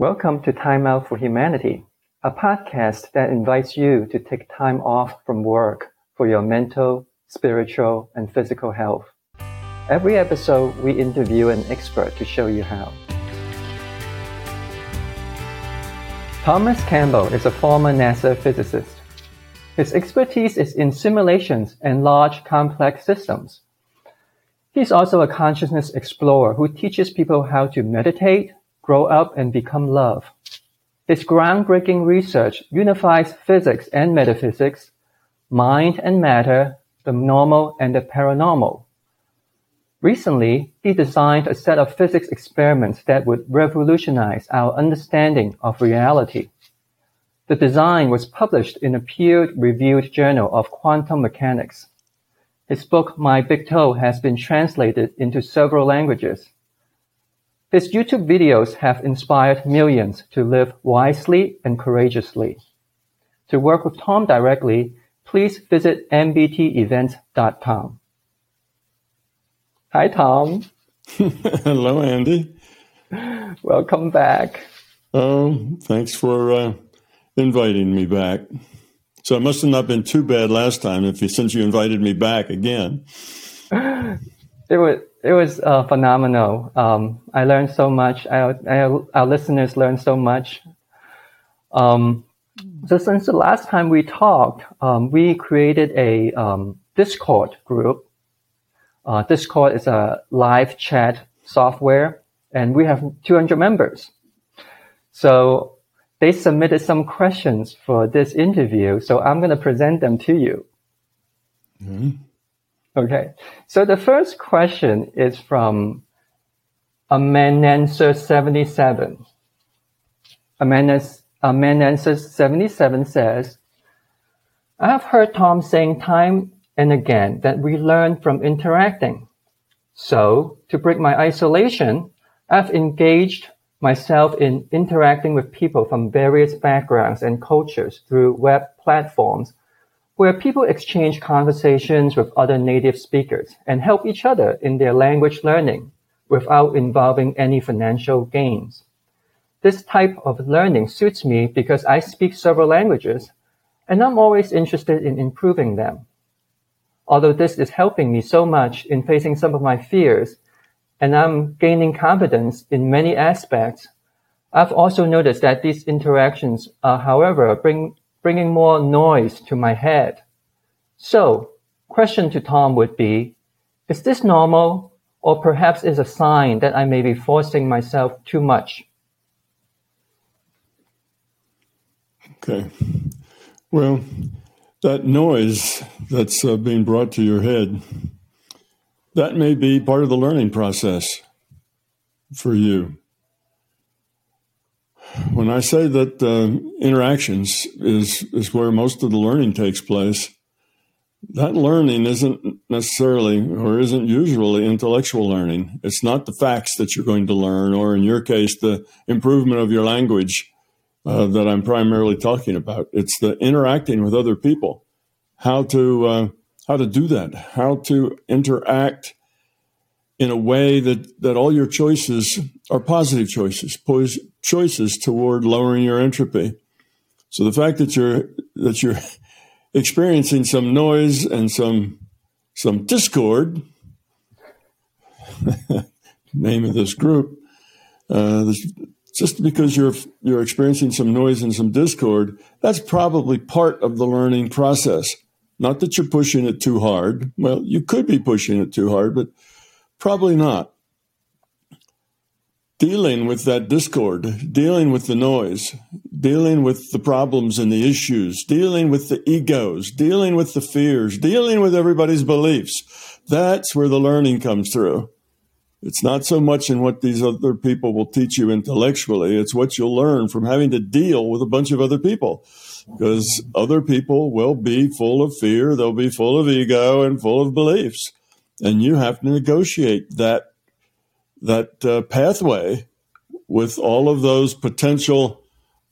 Welcome to Time Out for Humanity, a podcast that invites you to take time off from work for your mental, spiritual, and physical health. Every episode, we interview an expert to show you how. Thomas Campbell is a former NASA physicist. His expertise is in simulations and large complex systems. He's also a consciousness explorer who teaches people how to meditate, grow up, and become love. His groundbreaking research unifies physics and metaphysics, mind and matter, the normal and the paranormal. Recently, he designed a set of physics experiments that would revolutionize our understanding of reality. The design was published in a peer-reviewed journal of quantum mechanics. His book My Big Toe has been translated into several languages. His YouTube videos have inspired millions to live wisely and courageously. To work with Tom directly, please visit mbtevents.com. Hi, Tom. Hello, Andy. Welcome back. Oh, thanks for uh, inviting me back. So it must have not been too bad last time if you, since you invited me back again. It was it was uh, phenomenal. Um, I learned so much. I, I, our listeners learned so much. Um, so since the last time we talked, um, we created a um, Discord group. Uh, Discord is a live chat software, and we have 200 members. So they submitted some questions for this interview, so I'm going to present them to you. Mm-hmm. Okay. So the first question is from Amanenser77. Amanenser77 says, I have heard Tom saying time and again that we learn from interacting. So, to break my isolation, I've engaged myself in interacting with people from various backgrounds and cultures through web platforms where people exchange conversations with other native speakers and help each other in their language learning without involving any financial gains. This type of learning suits me because I speak several languages and I'm always interested in improving them. Although this is helping me so much in facing some of my fears and I'm gaining confidence in many aspects, I've also noticed that these interactions are, however, bring, bringing more noise to my head. So, question to Tom would be, is this normal or perhaps is a sign that I may be forcing myself too much? Okay. Well, that noise that's uh, being brought to your head, that may be part of the learning process for you when I say that uh, interactions is is where most of the learning takes place, that learning isn't necessarily or isn't usually intellectual learning. It's not the facts that you're going to learn, or in your case, the improvement of your language uh, that I'm primarily talking about. It's the interacting with other people, how to uh, how to do that, how to interact in a way that, that all your choices are positive choices, choices toward lowering your entropy. So the fact that you're that you're experiencing some noise and some some discord, name of this group, uh, just because you're you're experiencing some noise and some discord, that's probably part of the learning process. Not that you're pushing it too hard. Well, you could be pushing it too hard, but Probably not. Dealing with that discord, dealing with the noise, dealing with the problems and the issues, dealing with the egos, dealing with the fears, dealing with everybody's beliefs. That's where the learning comes through. It's not so much in what these other people will teach you intellectually. It's what you'll learn from having to deal with a bunch of other people. Because other people will be full of fear, they'll be full of ego and full of beliefs and you have to negotiate that that uh, pathway with all of those potential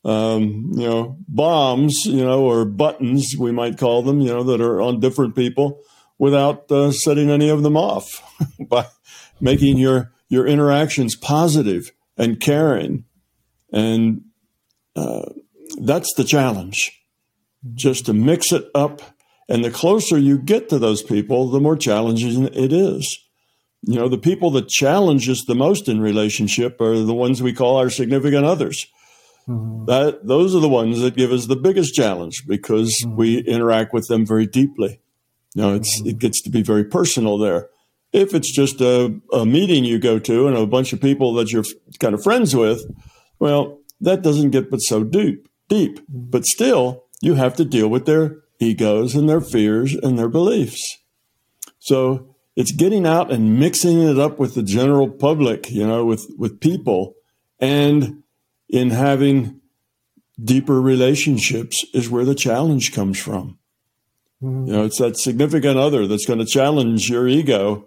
um, you know bombs you know or buttons we might call them you know that are on different people without uh, setting any of them off by making your your interactions positive and caring And uh, that's the challenge, just to mix it up. And the closer you get to those people, the more challenging it is. You know, the people that challenge us the most in relationship are the ones we call our significant others. Mm-hmm. That those are the ones that give us the biggest challenge because mm-hmm. we interact with them very deeply. You know, it's mm-hmm. it gets to be very personal there. If it's just a, a meeting you go to and a bunch of people that you're kind of friends with, well, that doesn't get but so deep. Deep, mm-hmm. but still, you have to deal with their egos and their fears and their beliefs. So it's getting out and mixing it up with the general public, you know, with with people, and in having deeper relationships is where the challenge comes from. Mm-hmm. You know, it's that significant other that's going to challenge your ego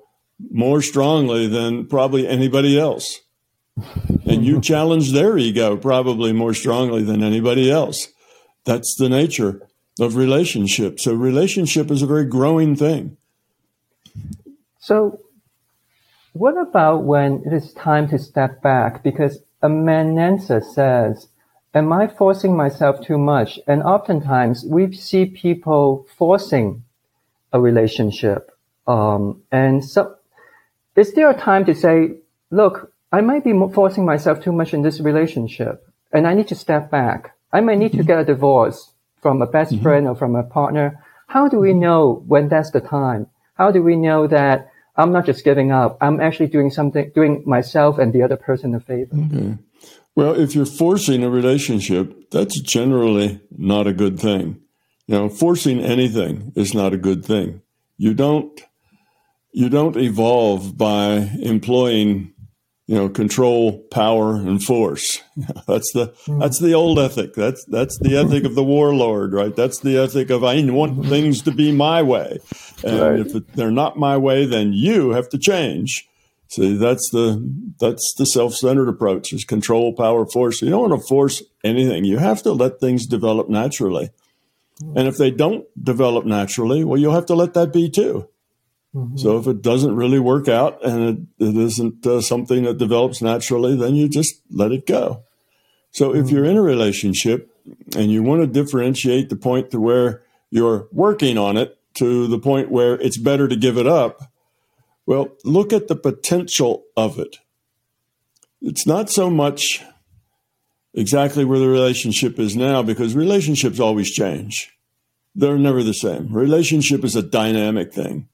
more strongly than probably anybody else. and you challenge their ego probably more strongly than anybody else. That's the nature of relationship. So relationship is a very growing thing. So what about when it is time to step back? Because Amanensa says, am I forcing myself too much? And oftentimes we see people forcing a relationship. Um, and so is there a time to say, look, I might be forcing myself too much in this relationship and I need to step back. I might need to get a divorce from a best mm-hmm. friend or from a partner. How do we know when that's the time? How do we know that I'm not just giving up. I'm actually doing something, doing myself and the other person a favor. Okay. Well, if you're forcing a relationship, that's generally not a good thing. You know, forcing anything is not a good thing. You don't, you don't evolve by employing you know, control, power, and force. That's the that's the old ethic. That's that's the ethic of the warlord, right? That's the ethic of I want things to be my way, and right. if they're not my way, then you have to change. See, that's the that's the self-centered approach: is control, power, force. You don't want to force anything. You have to let things develop naturally, and if they don't develop naturally, well, you'll have to let that be too. Mm-hmm. So if it doesn't really work out and it, it isn't uh, something that develops naturally, then you just let it go. So mm-hmm. if you're in a relationship and you want to differentiate the point to where you're working on it to the point where it's better to give it up, well, look at the potential of it. It's not so much exactly where the relationship is now because relationships always change. They're never the same. Relationship is a dynamic thing.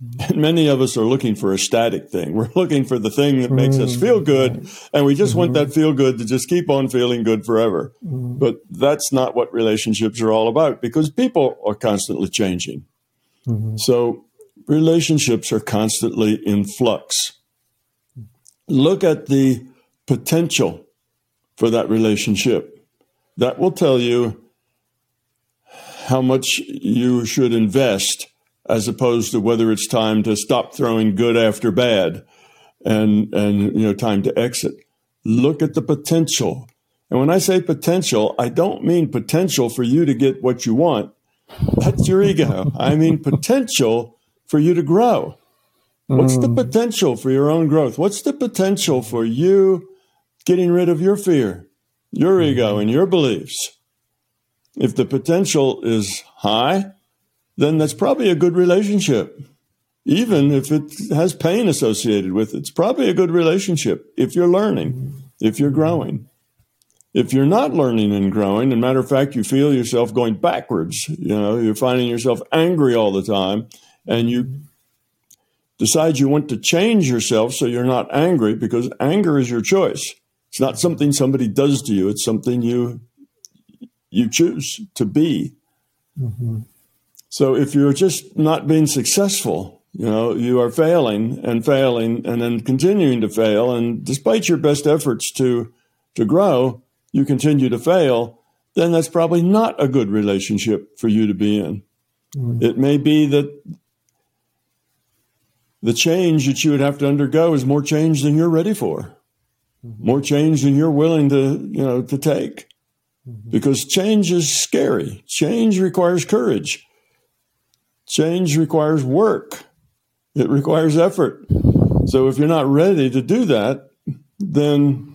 And many of us are looking for a static thing. We're looking for the thing that makes us feel good. And we just mm-hmm. want that feel good to just keep on feeling good forever. Mm-hmm. But that's not what relationships are all about because people are constantly changing. Mm-hmm. So relationships are constantly in flux. Look at the potential for that relationship. That will tell you how much you should invest as opposed to whether it's time to stop throwing good after bad and and you know time to exit. Look at the potential. And when i say potential i don't mean potential for you to get what you want. That's your ego. I mean potential for you to grow. What's the mm. potential for your own growth? What's the potential for you getting rid of your fear your ego and your beliefs? If the potential is high then that's probably a good relationship. Even if it has pain associated with it, it's probably a good relationship if you're learning, if you're growing. If you're not learning and growing, and matter of fact, you feel yourself going backwards, you know, you're finding yourself angry all the time, and you decide you want to change yourself so you're not angry because anger is your choice. It's not something somebody does to you, it's something you you choose to be. Mm-hmm. So if you're just not being successful, you know, you are failing and failing and then continuing to fail. And despite your best efforts to, to grow, you continue to fail, then that's probably not a good relationship for you to be in. Mm. It may be that the change that you would have to undergo is more change than you're ready for, mm-hmm. more change than you're willing to, you know, to take. Mm-hmm. Because change is scary. Change requires courage. Change requires work. It requires effort. So if you're not ready to do that, then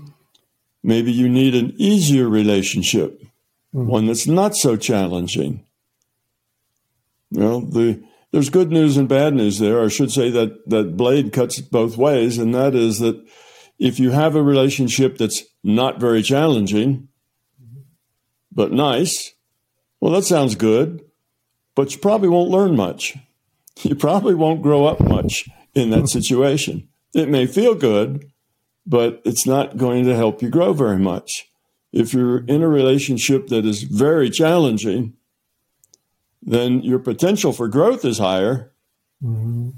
Maybe you need an easier relationship, mm. one that's not so challenging. Well, the there's good news and bad news there. I should say that that blade cuts both ways, and that is that if you have a relationship that's not very challenging, but nice, well, that sounds good, but you probably won't learn much. You probably won't grow up much in that situation. It may feel good, but it's not going to help you grow very much. If you're in a relationship that is very challenging, then your potential for growth is higher, mm-hmm.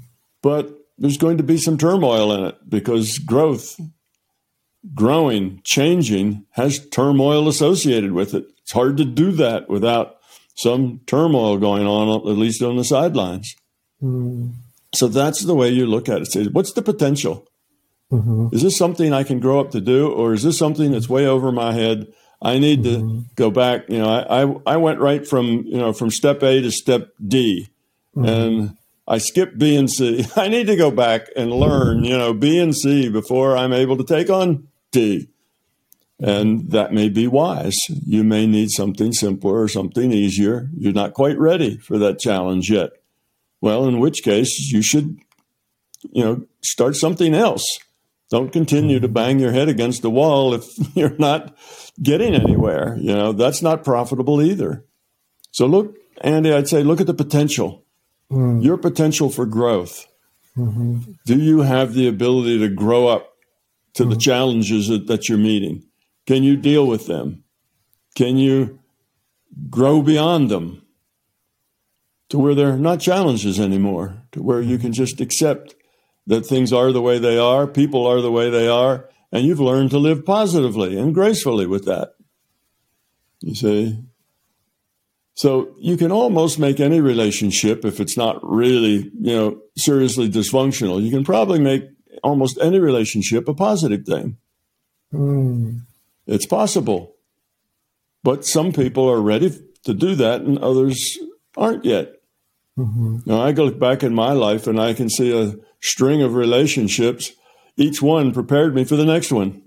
but there's going to be some turmoil in it because growth, growing, changing has turmoil associated with it. It's hard to do that without some turmoil going on, at least on the sidelines. Mm. So that's the way you look at it. Say, what's the potential? Mm-hmm. Is this something I can grow up to do, or is this something that's way over my head? I need mm-hmm. to go back. You know, I, I, I went right from you know from step A to step D, mm-hmm. and I skipped B and C. I need to go back and learn you know B and C before I'm able to take on D, and that may be wise. You may need something simpler or something easier. You're not quite ready for that challenge yet. Well, in which case you should you know start something else don't continue to bang your head against the wall if you're not getting anywhere. You know, that's not profitable either. So look, Andy, I'd say look at the potential, mm. your potential for growth. Mm-hmm. Do you have the ability to grow up to mm-hmm. the challenges that, that you're meeting? Can you deal with them? Can you grow beyond them to where they're not challenges anymore, to where you can just accept that things are the way they are, people are the way they are, and you've learned to live positively and gracefully with that. You see? So you can almost make any relationship, if it's not really, you know, seriously dysfunctional, you can probably make almost any relationship a positive thing. Mm. It's possible. But some people are ready to do that and others aren't yet. Mm-hmm. Now, I look back in my life and I can see a string of relationships. Each one prepared me for the next one.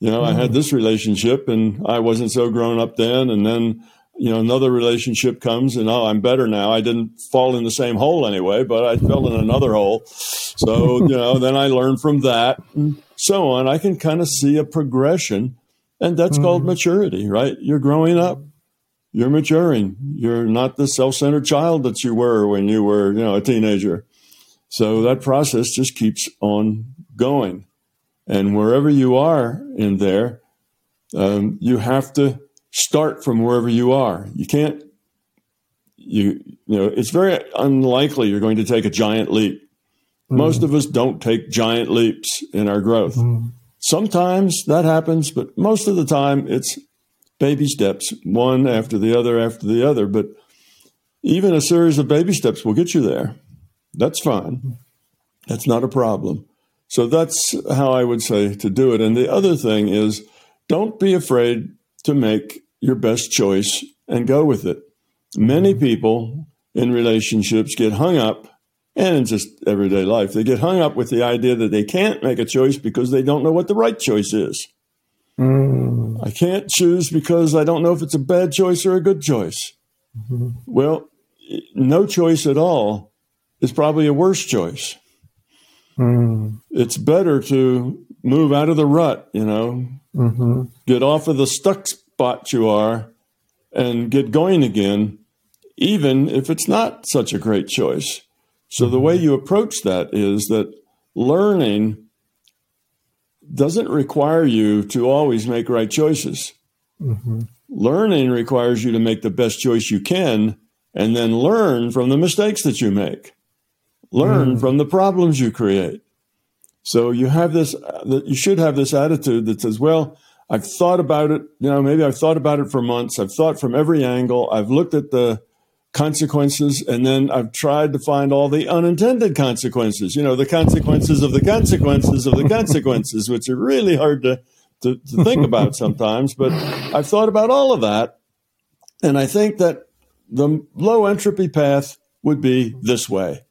You know, mm-hmm. I had mm-hmm. this relationship and I wasn't so grown up then. And then, you know, another relationship comes and oh, I'm better now. I didn't fall in the same hole anyway, but I fell in another hole. So, you know, then I learned from that and so on. I can kind of see a progression and that's mm-hmm. called maturity, right? You're growing up. You're maturing. You're not the self-centered child that you were when you were, you know, a teenager. So that process just keeps on going. And wherever you are in there, um, you have to start from wherever you are. You can't, you, you know, it's very unlikely you're going to take a giant leap. Mm. Most of us don't take giant leaps in our growth. Mm. Sometimes that happens, but most of the time it's baby steps, one after the other after the other. But even a series of baby steps will get you there. That's fine. That's not a problem. So that's how I would say to do it. And the other thing is don't be afraid to make your best choice and go with it. Many people in relationships get hung up and in just everyday life, they get hung up with the idea that they can't make a choice because they don't know what the right choice is. Mm. I can't choose because I don't know if it's a bad choice or a good choice. Mm-hmm. Well, no choice at all is probably a worse choice. Mm. It's better to move out of the rut, you know, mm-hmm. get off of the stuck spot you are and get going again, even if it's not such a great choice. So mm-hmm. the way you approach that is that learning doesn't require you to always make right choices. Mm-hmm. Learning requires you to make the best choice you can and then learn from the mistakes that you make. Learn mm. from the problems you create. So you have this—that you should have this attitude that says, well, I've thought about it. You know, maybe I've thought about it for months. I've thought from every angle. I've looked at the consequences and then I've tried to find all the unintended consequences, you know, the consequences of the consequences of the consequences, which are really hard to, to, to think about sometimes. But I've thought about all of that. And I think that the low entropy path would be this way.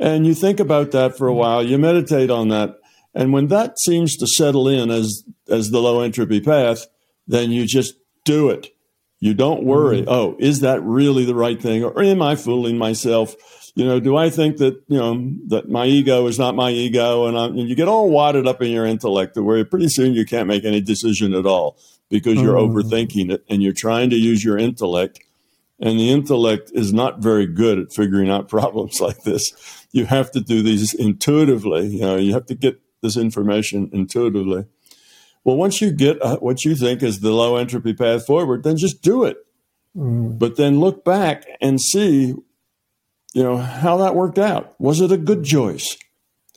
And you think about that for a while, you meditate on that, And when that seems to settle in as as the low entropy path, then you just do it. You don't worry. Mm-hmm. Oh, is that really the right thing, or am I fooling myself? You know, do I think that you know that my ego is not my ego, and, and you get all wadded up in your intellect to where pretty soon you can't make any decision at all because you're mm-hmm. overthinking it and you're trying to use your intellect, and the intellect is not very good at figuring out problems like this. You have to do these intuitively. You know, you have to get this information intuitively. Well, once you get uh, what you think is the low entropy path forward, then just do it. Mm. But then look back and see, you know, how that worked out. Was it a good choice?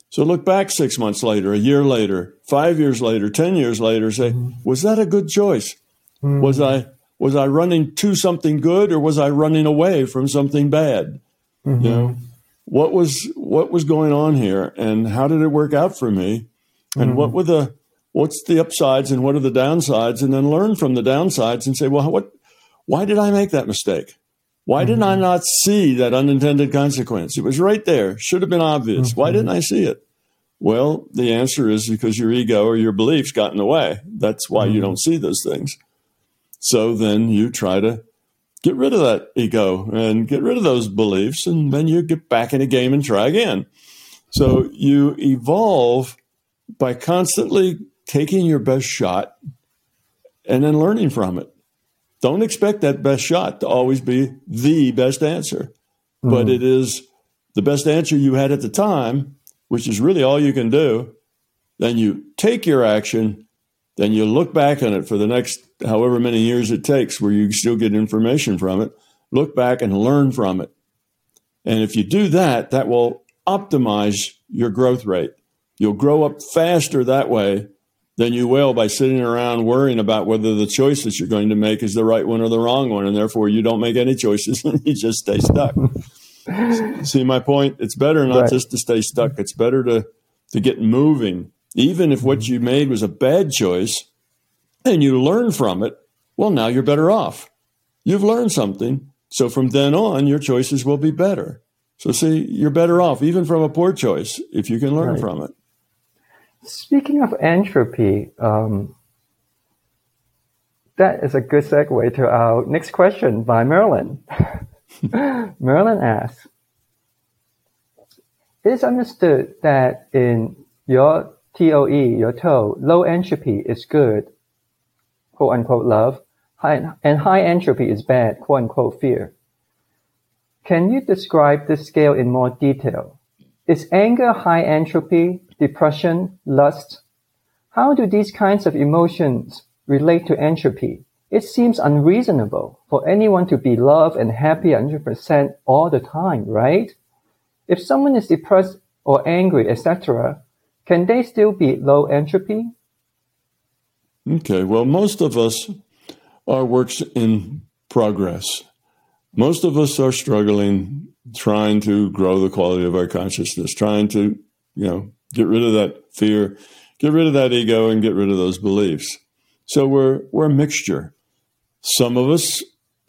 So look back six months later, a year later, five years later, ten years later, say, mm. was that a good choice? Mm. Was I was I running to something good or was I running away from something bad? Mm-hmm. You know, what was what was going on here and how did it work out for me? And mm. what were the what's the upsides and what are the downsides, and then learn from the downsides and say, well, what, why did I make that mistake? Why mm-hmm. did I not see that unintended consequence? It was right there, should have been obvious. Mm-hmm. Why didn't I see it? Well, the answer is because your ego or your beliefs got in the way. That's why mm-hmm. you don't see those things. So then you try to get rid of that ego and get rid of those beliefs, and then you get back in the game and try again. So you evolve by constantly taking your best shot and then learning from it. Don't expect that best shot to always be the best answer, mm. but it is the best answer you had at the time, which is really all you can do. Then you take your action, then you look back on it for the next however many years it takes, where you still get information from it. Look back and learn from it. And if you do that, that will optimize your growth rate. You'll grow up faster that way than you will by sitting around worrying about whether the choice that you're going to make is the right one or the wrong one. And therefore, you don't make any choices and you just stay stuck. See my point? It's better not right. just to stay stuck. It's better to, to get moving. Even if what you made was a bad choice and you learn from it, well, now you're better off. You've learned something. So from then on, your choices will be better. So see, you're better off even from a poor choice if you can learn right. from it. Speaking of entropy, um, that is a good segue to our next question by Merlin. Merlin asks, It is understood that in your TOE, your TOE, low entropy is good, quote unquote love, and high entropy is bad, quote unquote fear. Can you describe this scale in more detail? Is anger high entropy depression, lust. How do these kinds of emotions relate to entropy? It seems unreasonable for anyone to be loved and happy 100% all the time, right? If someone is depressed or angry, etc., can they still be low entropy? Okay, well, most of us are works in progress. Most of us are struggling, trying to grow the quality of our consciousness, trying to, you know, Get rid of that fear, get rid of that ego, and get rid of those beliefs. So we're we're a mixture. Some of us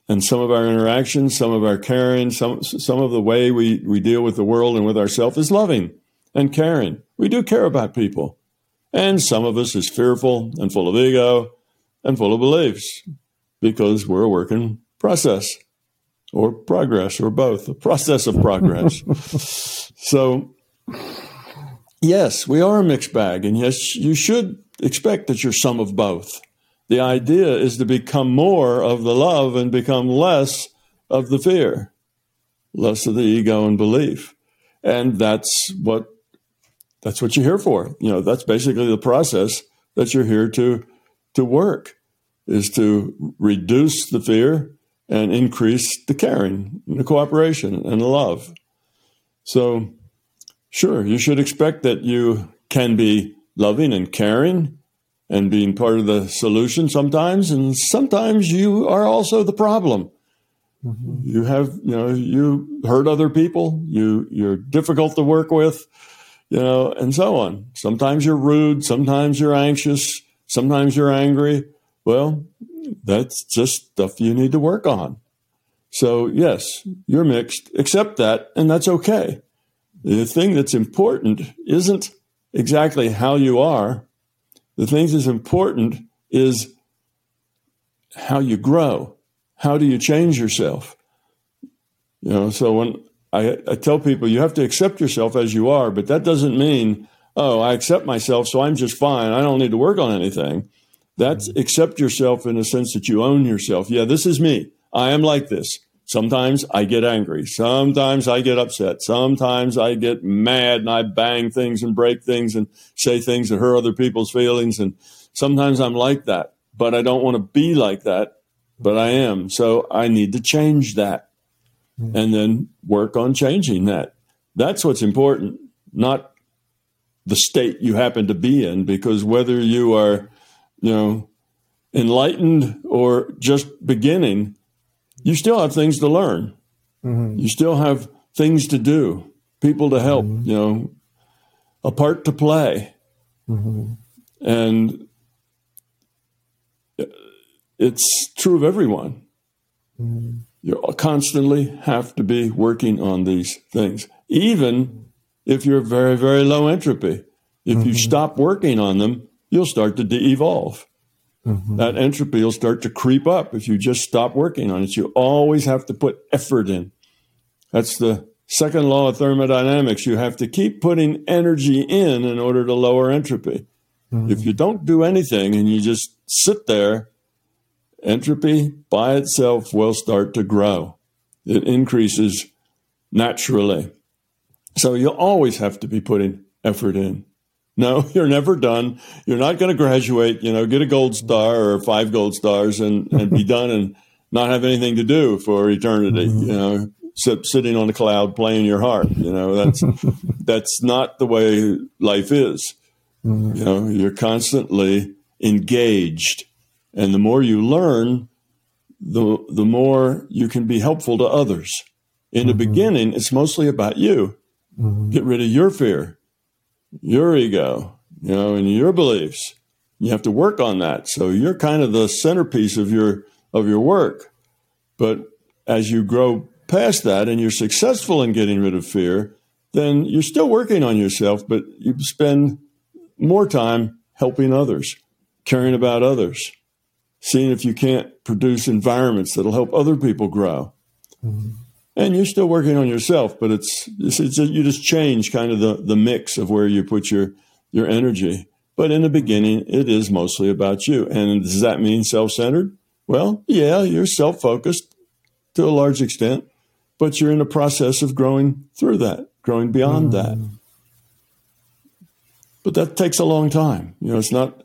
and some of our interactions, some of our caring, some some of the way we, we deal with the world and with ourselves is loving and caring. We do care about people. And some of us is fearful and full of ego and full of beliefs because we're a working process or progress or both, a process of progress. so Yes, we are a mixed bag. And yes, you should expect that you're some of both. The idea is to become more of the love and become less of the fear, less of the ego and belief. And that's what that's what you're here for. You know, that's basically the process that you're here to to work is to reduce the fear and increase the caring, the cooperation, and the love. So Sure, you should expect that you can be loving and caring and being part of the solution sometimes, and sometimes you are also the problem. Mm-hmm. You have, you know, you hurt other people. You you're difficult to work with, you know, and so on. Sometimes you're rude. Sometimes you're anxious. Sometimes you're angry. Well, that's just stuff you need to work on. So yes, you're mixed. Accept that, and that's okay. The thing that's important isn't exactly how you are. The thing that's important is how you grow. How do you change yourself? You know, so when I, I tell people you have to accept yourself as you are, but that doesn't mean, oh, I accept myself, so I'm just fine. I don't need to work on anything. That's mm-hmm. accept yourself in the sense that you own yourself. Yeah, this is me. I am like this. Sometimes I get angry. Sometimes I get upset. Sometimes I get mad and I bang things and break things and say things that hurt other people's feelings. And sometimes I'm like that, but I don't want to be like that, but I am. So I need to change that mm-hmm. and then work on changing that. That's what's important, not the state you happen to be in, because whether you are, you know, enlightened or just beginning, you still have things to learn. Mm-hmm. You still have things to do, people to help, mm-hmm. you know, a part to play. Mm-hmm. And it's true of everyone. Mm-hmm. You constantly have to be working on these things, even if you're very, very low entropy. If you mm-hmm. stop working on them, you'll start to de evolve. Mm-hmm. That entropy will start to creep up if you just stop working on it. You always have to put effort in. That's the second law of thermodynamics. You have to keep putting energy in in order to lower entropy. Mm-hmm. If you don't do anything and you just sit there, entropy by itself will start to grow. It increases naturally. So you always have to be putting effort in. No, you're never done. You're not going to graduate, you know, get a gold star or five gold stars and, and be done and not have anything to do for eternity, mm-hmm. you know, sit, sitting on a cloud playing your harp. You know, that's, that's not the way life is. Mm-hmm. You know, you're constantly engaged. And the more you learn, the, the more you can be helpful to others. In the mm-hmm. beginning, it's mostly about you. Get rid of your fear your ego, you know, and your beliefs. You have to work on that. So you're kind of the centerpiece of your of your work. But as you grow past that and you're successful in getting rid of fear, then you're still working on yourself, but you spend more time helping others, caring about others, seeing if you can't produce environments that'll help other people grow. Mm-hmm and you're still working on yourself, but it's, it's, it's you just change kind of the, the mix of where you put your, your energy. But in the beginning, it is mostly about you. And does that mean self centered? Well, yeah, you're self focused to a large extent, but you're in the process of growing through that, growing beyond mm. that. But that takes a long time. You know, it's not,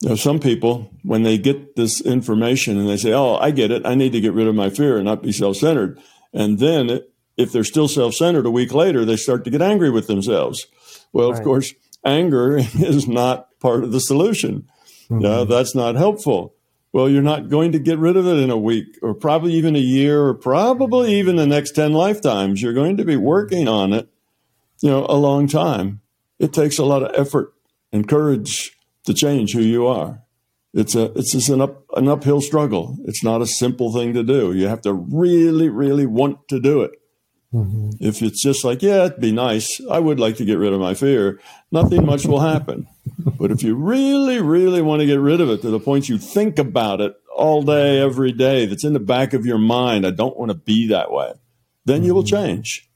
you know, some people, when they get this information and they say, Oh, I get it. I need to get rid of my fear and not be self centered and then if they're still self centered a week later, they start to get angry with themselves. Well, right. of course, anger is not part of the solution. Mm-hmm. Uh, that's not helpful. Well, you're not going to get rid of it in a week or probably even a year or probably even the next 10 lifetimes. You're going to be working on it, you know, a long time. It takes a lot of effort and courage to change who you are it's a it's just an up an uphill struggle. It's not a simple thing to do. You have to really, really want to do it. Mm-hmm. If it's just like, yeah, it'd be nice. I would like to get rid of my fear. Nothing much will happen. but if you really, really want to get rid of it to the point you think about it all day, every day, that's in the back of your mind, I don't want to be that way, then mm-hmm. you will mm-hmm. change.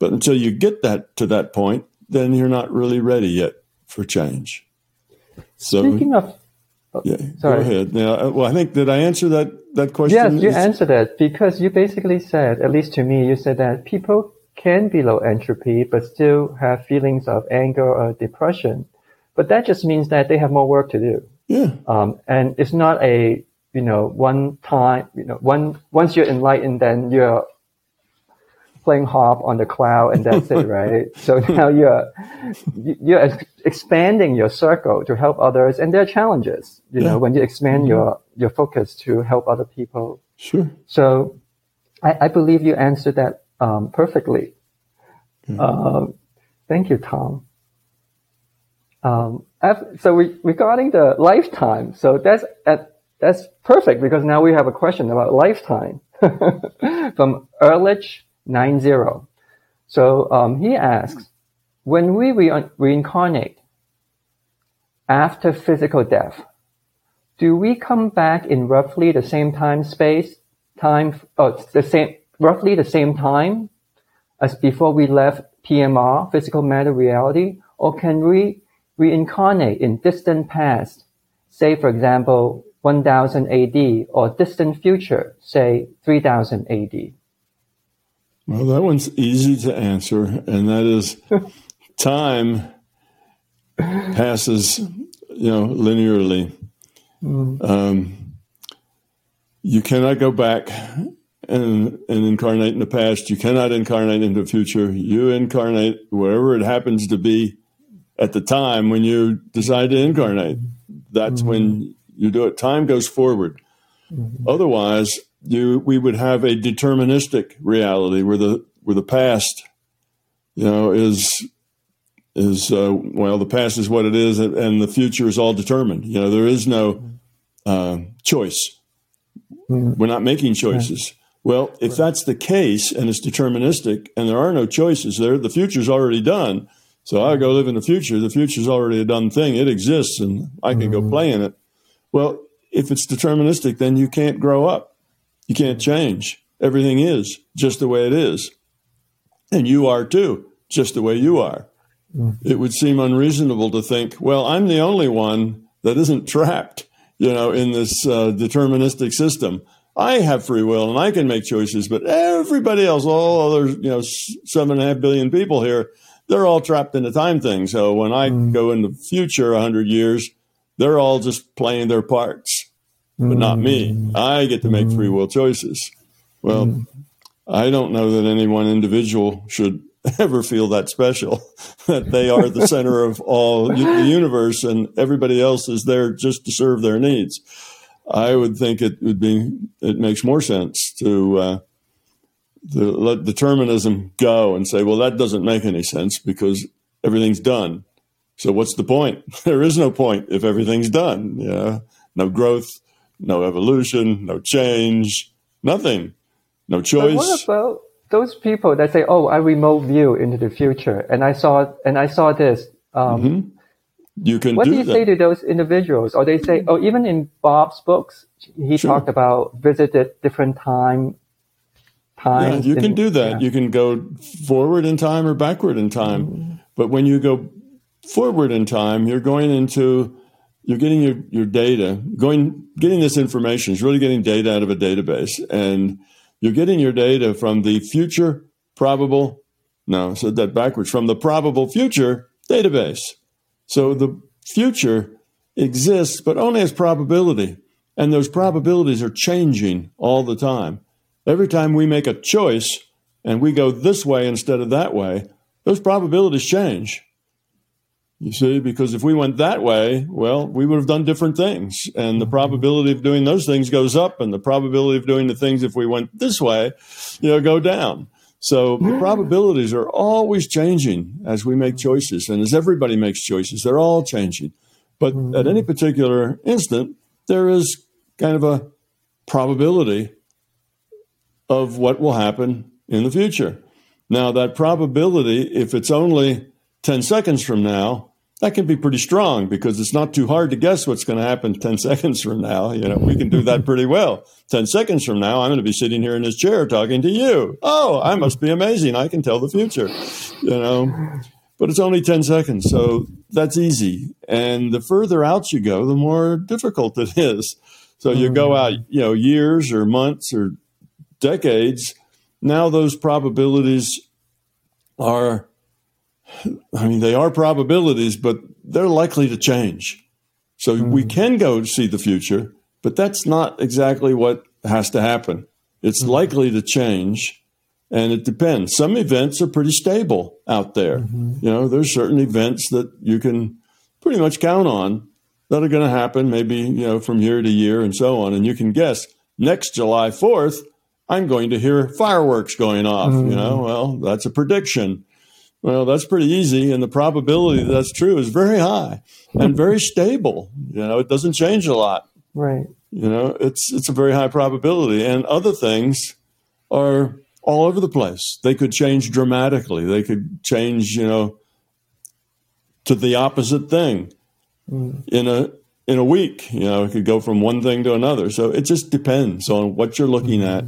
But until you get that to that point, then you're not really ready yet for change. So, Speaking of yeah, Sorry. go ahead. Now, uh, well, I think did I answer that that question? Yes, you answered that because you basically said, at least to me, you said that people can be low entropy but still have feelings of anger or depression, but that just means that they have more work to do. Yeah. Um, and it's not a you know one time you know one once you're enlightened, then you're playing harp on the cloud and that's it, right? So now you're you're expanding your circle to help others, and there are challenges, you yeah. know, when you expand mm-hmm. your your focus to help other people. Sure. So I, I believe you answered that um, perfectly. Mm-hmm. Um, thank you, Tom. Um, so we, regarding the lifetime, so that's that's perfect because now we have a question about lifetime from Ehrlich 90. So um, he asks, when we re- reincarnate, after physical death, do we come back in roughly the same time space, time, oh, the same, roughly the same time as before we left PMR, physical matter reality, or can we reincarnate in distant past, say for example, 1000 AD or distant future, say 3000 AD? Well, that one's easy to answer, and that is time passes, you know, linearly. Mm. Um, you cannot go back and, and incarnate in the past. You cannot incarnate into the future. You incarnate wherever it happens to be at the time when you decide to incarnate. That's mm-hmm. when you do it. Time goes forward. Mm-hmm. Otherwise, you we would have a deterministic reality where the where the past, you know, is is uh, well, the past is what it is, and the future is all determined. You know, there is no uh, choice. Mm-hmm. We're not making choices. Well, if right. that's the case and it's deterministic and there are no choices there, the future's already done. So I go live in the future. The future's already a done thing. It exists and I can mm-hmm. go play in it. Well, if it's deterministic, then you can't grow up. You can't change. Everything is just the way it is. And you are too, just the way you are. Mm-hmm. It would seem unreasonable to think, well, I'm the only one that isn't trapped, you know, in this uh, deterministic system. I have free will and I can make choices, but everybody else, all other, you know, seven and a half billion people here, they're all trapped in the time thing. So when I mm. go in the future, a hundred years, they're all just playing their parts, but not me. Mm. I get to make free mm. will choices. Well, mm. I don't know that any one individual should ever feel that special that they are the center of all the universe and everybody else is there just to serve their needs. I would think it would be it makes more sense to uh, to let determinism go and say, well, that doesn't make any sense because everything's done. So what's the point? There is no point if everything's done. Yeah, no growth, no evolution, no change, nothing, no choice. But what about those people that say, "Oh, I remote view into the future, and I saw and I saw this." Um, mm-hmm you can what do, do you that. say to those individuals or they say oh even in bob's books he sure. talked about visited different time times yeah, you in, can do that yeah. you can go forward in time or backward in time mm. but when you go forward in time you're going into you're getting your, your data going getting this information is really getting data out of a database and you're getting your data from the future probable no said that backwards from the probable future database so the future exists, but only as probability. And those probabilities are changing all the time. Every time we make a choice and we go this way instead of that way, those probabilities change. You see, because if we went that way, well, we would have done different things. And the probability of doing those things goes up, and the probability of doing the things if we went this way, you know, go down. So the probabilities are always changing as we make choices and as everybody makes choices, they're all changing. But mm-hmm. at any particular instant, there is kind of a probability of what will happen in the future. Now, that probability, if it's only 10 seconds from now, that can be pretty strong because it's not too hard to guess what's going to happen 10 seconds from now. You know, we can do that pretty well. 10 seconds from now, I'm going to be sitting here in this chair talking to you. Oh, I must be amazing. I can tell the future, you know, but it's only 10 seconds. So that's easy. And the further out you go, the more difficult it is. So you go mm. out, you know, years or months or decades. Now those probabilities are I mean, they are probabilities, but they're likely to change. So mm-hmm. we can go see the future, but that's not exactly what has to happen. It's mm-hmm. likely to change, and it depends. Some events are pretty stable out there. Mm-hmm. You know, there's certain events that you can pretty much count on that are going to happen, maybe, you know, from year to year and so on. And you can guess next July 4th, I'm going to hear fireworks going off. You mm-hmm. know, well, that's a prediction. Well, that's pretty easy, and the probability that that's true is very high and very stable. You know, it doesn't change a lot. Right. You know, it's it's a very high probability, and other things are all over the place. They could change dramatically. They could change, you know, to the opposite thing. mm. in a in a week. You know, it could go from one thing to another. So it just depends on what you're looking mm. at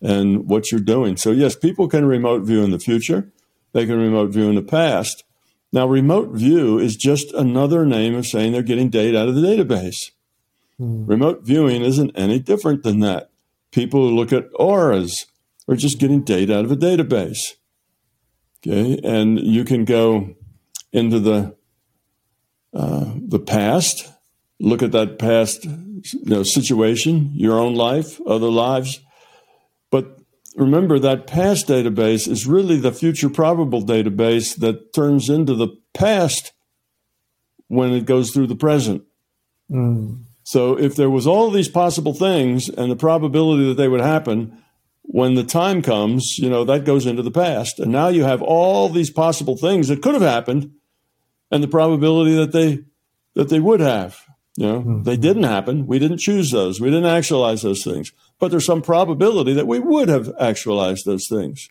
and what you're doing. So yes, people can remote view in the future. They can remote view in the past. Now, remote view is just another name of saying they're getting data out of the database. Mm. Remote viewing isn't any different than that. People who look at auras are just getting data out of a database. Okay, and you can go into the uh, the past, look at that past you know, situation, your own life, other lives. But remember that past database is really the future probable database that turns into the past when it goes through the present. Mm. So if there was all these possible things and the probability that they would happen, when the time comes, you know, that goes into the past. And now you have all these possible things that could have happened and the probability that they that they would have. You know, mm-hmm. they didn't happen. We didn't choose those. We didn't actualize those things. But there's some probability that we would have actualized those things.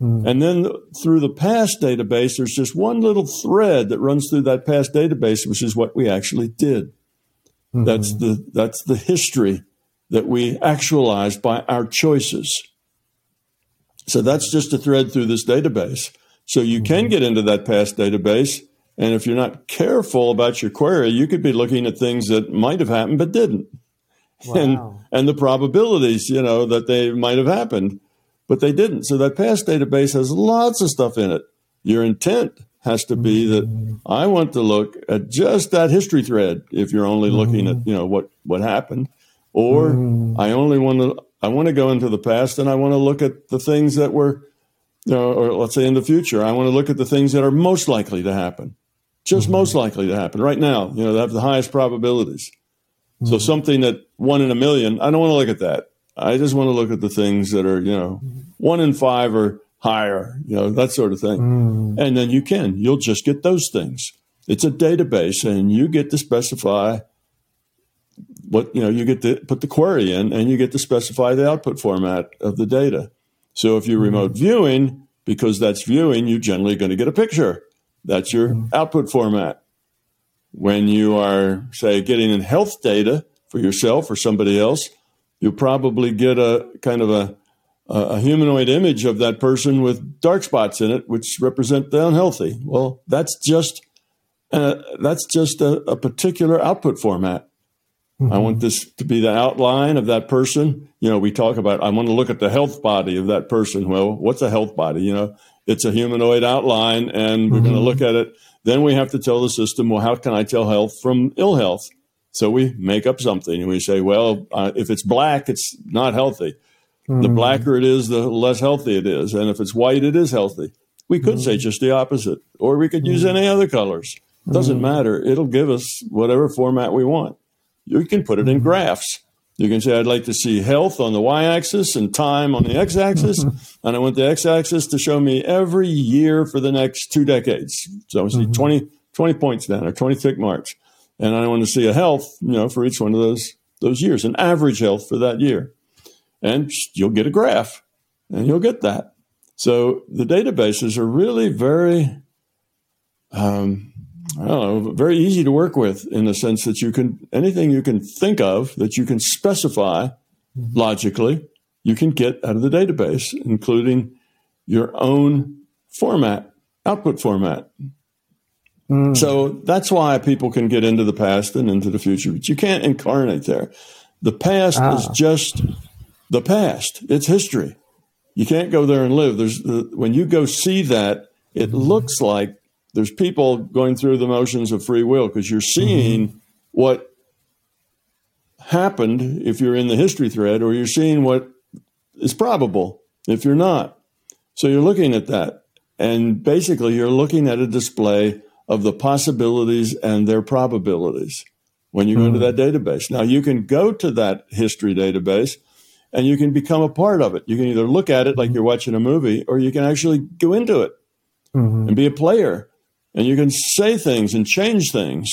Mm-hmm. And then through the past database, there's just one little thread that runs through that past database, which is what we actually did. Mm-hmm. That's the that's the history that we actualized by our choices. So that's just a thread through this database. So you can mm-hmm. get into that past database. And if you're not careful about your query, you could be looking at things that might have happened but didn't. Wow. And, and the probabilities, you know, that they might have happened, but they didn't. So that past database has lots of stuff in it. Your intent has to be that. I want to look at just that history thread if you're only looking at, you know, what, what happened or mm. I only want to I want to go into the past and I want to look at the things that were you know, or let's say in the future, I want to look at the things that are most likely to happen. Just mm-hmm. most likely to happen right now, you know, they have the highest probabilities. Mm-hmm. So something that one in a million, I don't want to look at that. I just want to look at the things that are, you know, one in five or higher, you know, that sort of thing. Mm. And then you can, you'll just get those things. It's a database and you get to specify what you know you get to put the query in and you get to specify the output format of the data so if you're remote mm-hmm. viewing because that's viewing you're generally going to get a picture that's your mm-hmm. output format. When you are say getting in health data for yourself or somebody else you'll probably get a kind of a a humanoid image of that person with dark spots in it which represent the unhealthy. Well that's just uh, that's just a, a particular output format Mm-hmm. I want this to be the outline of that person. You know, we talk about, I want to look at the health body of that person. Well, what's a health body? You know, it's a humanoid outline and we're mm-hmm. going to look at it. Then we have to tell the system, well, how can I tell health from ill health? So we make up something and we say, well, uh, if it's black, it's not healthy. Mm-hmm. The blacker it is, the less healthy it is. And if it's white, it is healthy. We could say mm-hmm. just the opposite, or we could use mm-hmm. any other colors. Doesn't mm-hmm. matter. It'll give us whatever format we want you can put it in graphs. You can say, I'd like to see health on the y axis and time on the x axis. and I want the x axis to show me every year for the next two decades. So I see mm-hmm. 20, 20 points down or 20 tick marks. And I want to see a health, you know, for each one of those, those years, an average health for that year. And you'll get a graph and you'll get that. So the databases are really very, um, I don't know, very easy to work with in the sense that you can anything you can think of that you can specify mm-hmm. logically, you can get out of the database, including your own format, output format. Mm. So that's why people can get into the past and into the future, but you can't incarnate there. The past ah. is just the past. It's history. You can't go there and live. There's when you go see that, it mm-hmm. looks like there's people going through the motions of free will because you're seeing mm-hmm. what happened if you're in the history thread, or you're seeing what is probable if you're not. So you're looking at that. And basically, you're looking at a display of the possibilities and their probabilities when you mm-hmm. go into that database. Now, you can go to that history database and you can become a part of it. You can either look at it like mm-hmm. you're watching a movie, or you can actually go into it mm-hmm. and be a player and you can say things and change things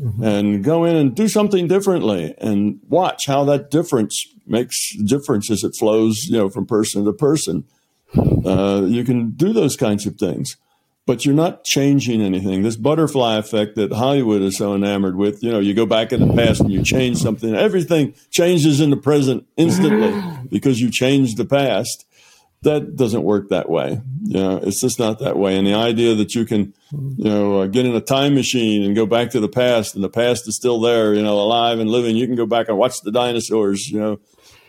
mm-hmm. and go in and do something differently and watch how that difference makes difference as it flows you know from person to person uh, you can do those kinds of things but you're not changing anything. This butterfly effect that Hollywood is so enamored with, you know, you go back in the past and you change something, everything changes in the present instantly because you changed the past. That doesn't work that way. You know, it's just not that way. And the idea that you can, you know, uh, get in a time machine and go back to the past and the past is still there, you know, alive and living. You can go back and watch the dinosaurs, you know,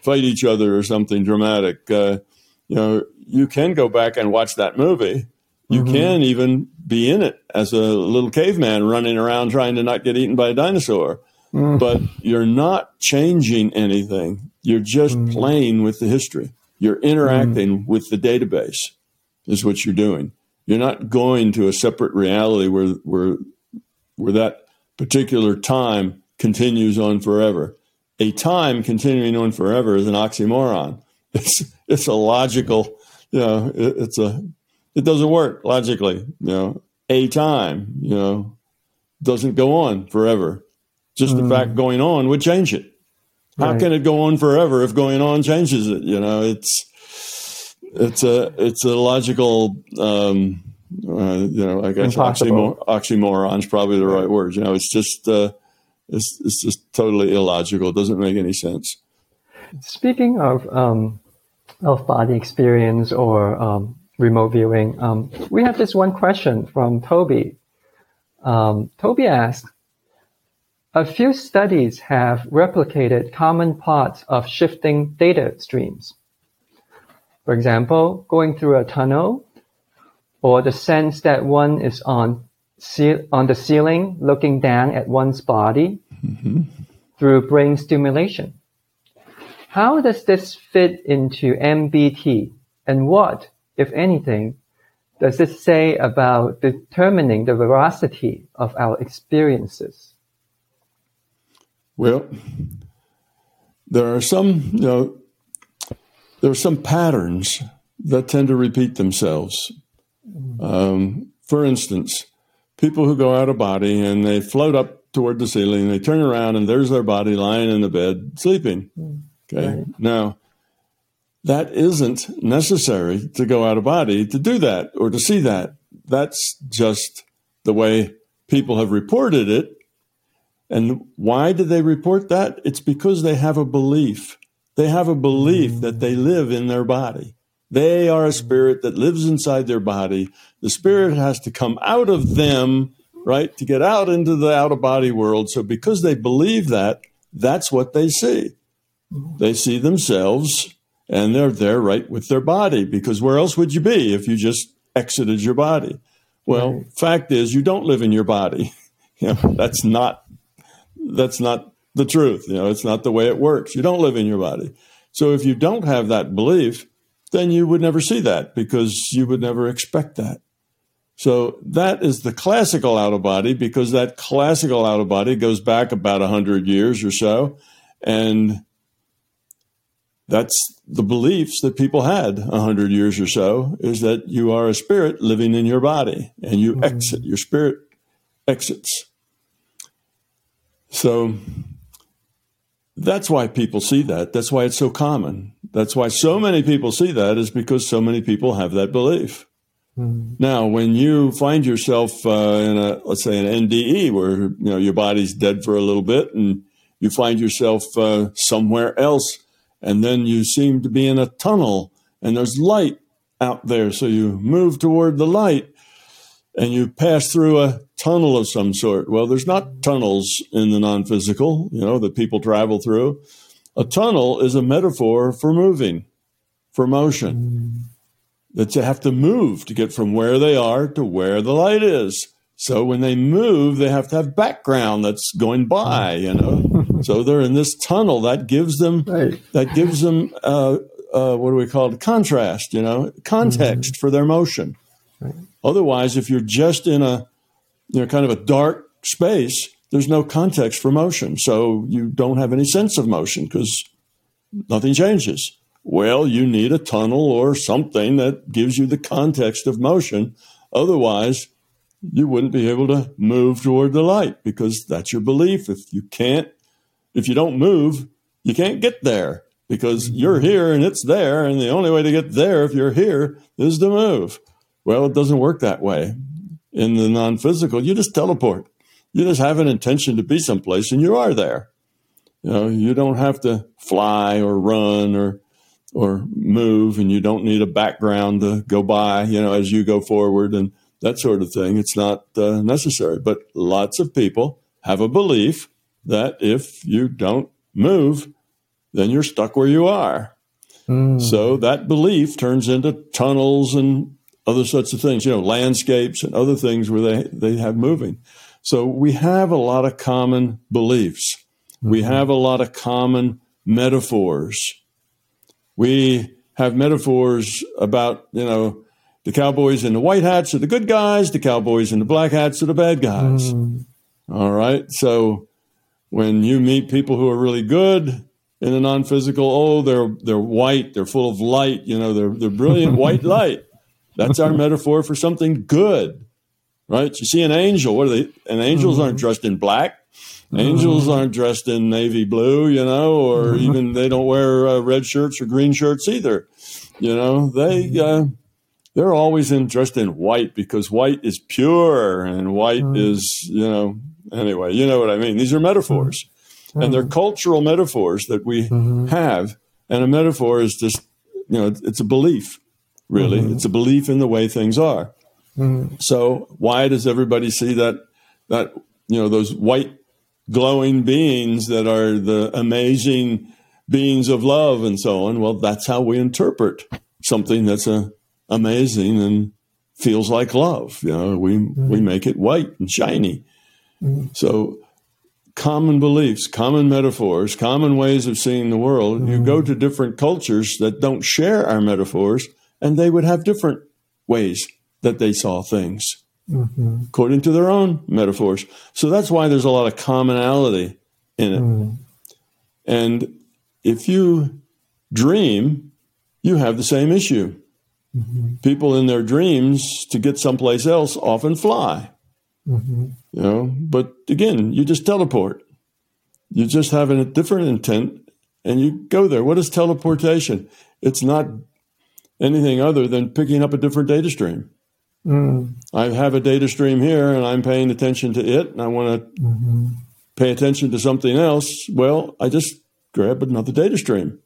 fight each other or something dramatic. Uh, you know, you can go back and watch that movie you mm-hmm. can even be in it as a little caveman running around trying to not get eaten by a dinosaur. Mm. But you're not changing anything. You're just mm. playing with the history. You're interacting mm. with the database, is what you're doing. You're not going to a separate reality where, where, where that particular time continues on forever. A time continuing on forever is an oxymoron. It's, it's a logical, you know, it, it's a it doesn't work logically. You know, a time, you know, doesn't go on forever. Just mm. the fact going on would change it. How right. can it go on forever if going on changes it? You know, it's it's a it's a logical. Um, uh, you know, I guess oxymor- oxymoron is probably the right word. You know, it's just uh, it's it's just totally illogical. It doesn't make any sense. Speaking of um, of body experience or um, remote viewing. Um, we have this one question from Toby. Um, Toby asked, a few studies have replicated common parts of shifting data streams. For example, going through a tunnel or the sense that one is on, on the ceiling looking down at one's body mm-hmm. through brain stimulation. How does this fit into MBT and what if anything, does it say about determining the veracity of our experiences? Well, there are some, you know, there are some patterns that tend to repeat themselves. Um, for instance, people who go out of body and they float up toward the ceiling, they turn around and there's their body lying in the bed sleeping. Okay. Right. Now, that isn't necessary to go out of body to do that or to see that. That's just the way people have reported it. And why do they report that? It's because they have a belief. They have a belief mm. that they live in their body. They are a spirit that lives inside their body. The spirit has to come out of them, right, to get out into the out of body world. So because they believe that, that's what they see. They see themselves and they're there right with their body because where else would you be if you just exited your body? Well, right. fact is you don't live in your body. You know, that's not that's not the truth. You know, it's not the way it works. You don't live in your body. So if you don't have that belief, then you would never see that because you would never expect that. So that is the classical out of body because that classical out of body goes back about 100 years or so. And that's the beliefs that people had a hundred years or so is that you are a spirit living in your body and you mm-hmm. exit your spirit exits so that's why people see that that's why it's so common that's why so many people see that is because so many people have that belief mm-hmm. now when you find yourself uh, in a let's say an nde where you know your body's dead for a little bit and you find yourself uh, somewhere else and then you seem to be in a tunnel and there's light out there. So you move toward the light and you pass through a tunnel of some sort. Well, there's not tunnels in the non physical, you know, that people travel through. A tunnel is a metaphor for moving, for motion. That you have to move to get from where they are to where the light is. So when they move, they have to have background that's going by, you know. so they're in this tunnel that gives them right. that gives them uh, uh, what do we call it? Contrast, you know, context mm-hmm. for their motion. Right. Otherwise, if you're just in a you know kind of a dark space, there's no context for motion, so you don't have any sense of motion because nothing changes. Well, you need a tunnel or something that gives you the context of motion. Otherwise, you wouldn't be able to move toward the light because that's your belief. If you can't, if you don't move, you can't get there because mm-hmm. you're here and it's there. And the only way to get there, if you're here, is to move. Well, it doesn't work that way. In the non physical, you just teleport. You just have an intention to be someplace and you are there. You know, you don't have to fly or run or or move and you don't need a background to go by, you know, as you go forward and that sort of thing. It's not uh, necessary. But lots of people have a belief that if you don't move, then you're stuck where you are. Mm. So that belief turns into tunnels and other sorts of things, you know, landscapes and other things where they, they have moving. So we have a lot of common beliefs. Mm-hmm. We have a lot of common metaphors. We have metaphors about, you know, the cowboys in the white hats are the good guys, the cowboys in the black hats are the bad guys. Mm. All right. So when you meet people who are really good in the non-physical, oh, they're they're white, they're full of light, you know, they're they're brilliant white light. That's our metaphor for something good. Right? You see an angel, what are they? And angels mm. aren't dressed in black. Angels aren't dressed in navy blue, you know, or mm-hmm. even they don't wear uh, red shirts or green shirts either. You know, they uh, they're always in, dressed in white because white is pure and white is, you know, anyway, you know what I mean. These are metaphors, and they're mm-hmm. cultural metaphors that we mm-hmm. have. And a metaphor is just, you know, it's a belief, really. Mm-hmm. It's a belief in the way things are. Mm. So why does everybody see that that you know those white glowing beings that are the amazing beings of love and so on. Well, that's how we interpret something that's a, amazing and feels like love. You know, we, mm-hmm. we make it white and shiny. Mm-hmm. So common beliefs, common metaphors, common ways of seeing the world. Mm-hmm. You go to different cultures that don't share our metaphors and they would have different ways that they saw things mm-hmm. according to their own metaphors. So that's why there's a lot of commonality in it. Mm. And if you dream, you have the same issue. Mm-hmm. People in their dreams to get someplace else often fly. Mm-hmm. You know, but again, you just teleport. You just have a different intent and you go there. What is teleportation? It's not anything other than picking up a different data stream. Mm. I have a data stream here and I'm paying attention to it and I want to mm-hmm. pay attention to something else. Well, I just grab another data stream.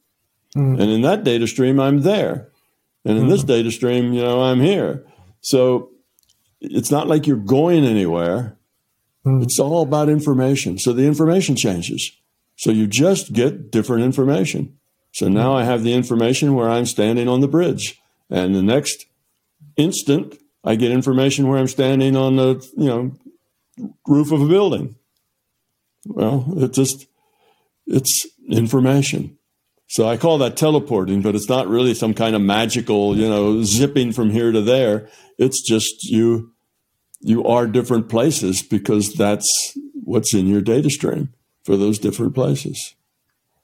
Mm. And in that data stream, I'm there. And in mm. this data stream, you know, I'm here. So it's not like you're going anywhere. Mm. It's all about information. So the information changes. So you just get different information. So now I have the information where I'm standing on the bridge. And the next instant, I get information where I'm standing on the, you know, roof of a building. Well, it just, it's information. So I call that teleporting, but it's not really some kind of magical, you know, zipping from here to there. It's just you, you are different places because that's what's in your data stream for those different places.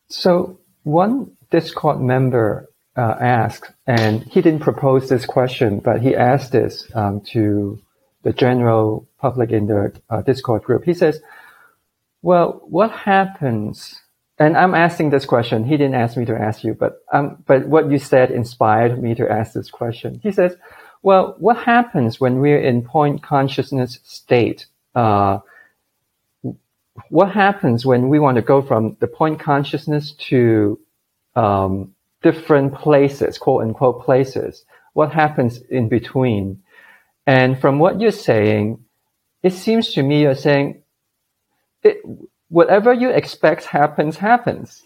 So one Discord member uh, asked, and he didn't propose this question, but he asked this um, to the general public in the uh, Discord group. He says, "Well, what happens?" And I'm asking this question. He didn't ask me to ask you, but um, but what you said inspired me to ask this question. He says, "Well, what happens when we're in point consciousness state?" Uh, what happens when we want to go from the point consciousness to um, different places, quote unquote places, what happens in between. And from what you're saying, it seems to me you're saying it, whatever you expect happens, happens.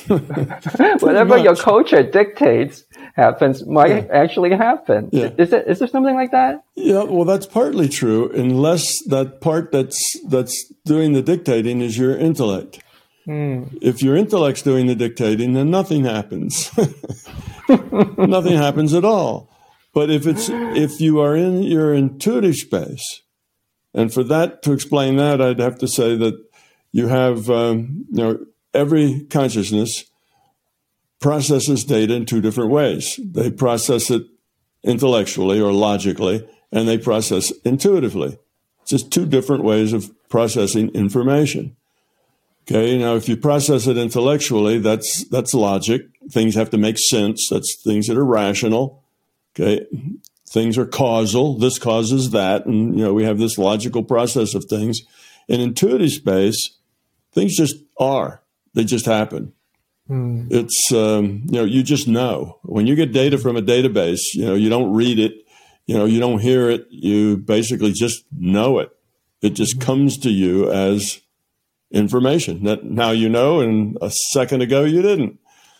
whatever your culture dictates happens might yeah. actually happen. Yeah. Is it is there something like that? Yeah, well that's partly true, unless that part that's that's doing the dictating is your intellect. Mm. If your intellect's doing the dictating, then nothing happens. nothing happens at all. But if it's if you are in your intuitive space, and for that to explain that, I'd have to say that you have um, you know every consciousness processes data in two different ways. They process it intellectually or logically, and they process intuitively. It's just two different ways of processing information. Okay, now if you process it intellectually, that's that's logic. Things have to make sense. That's things that are rational. Okay, things are causal. This causes that. And, you know, we have this logical process of things. In intuitive space, things just are, they just happen. Mm. It's, um, you know, you just know. When you get data from a database, you know, you don't read it, you know, you don't hear it, you basically just know it. It just mm-hmm. comes to you as information that now you know, and a second ago you didn't.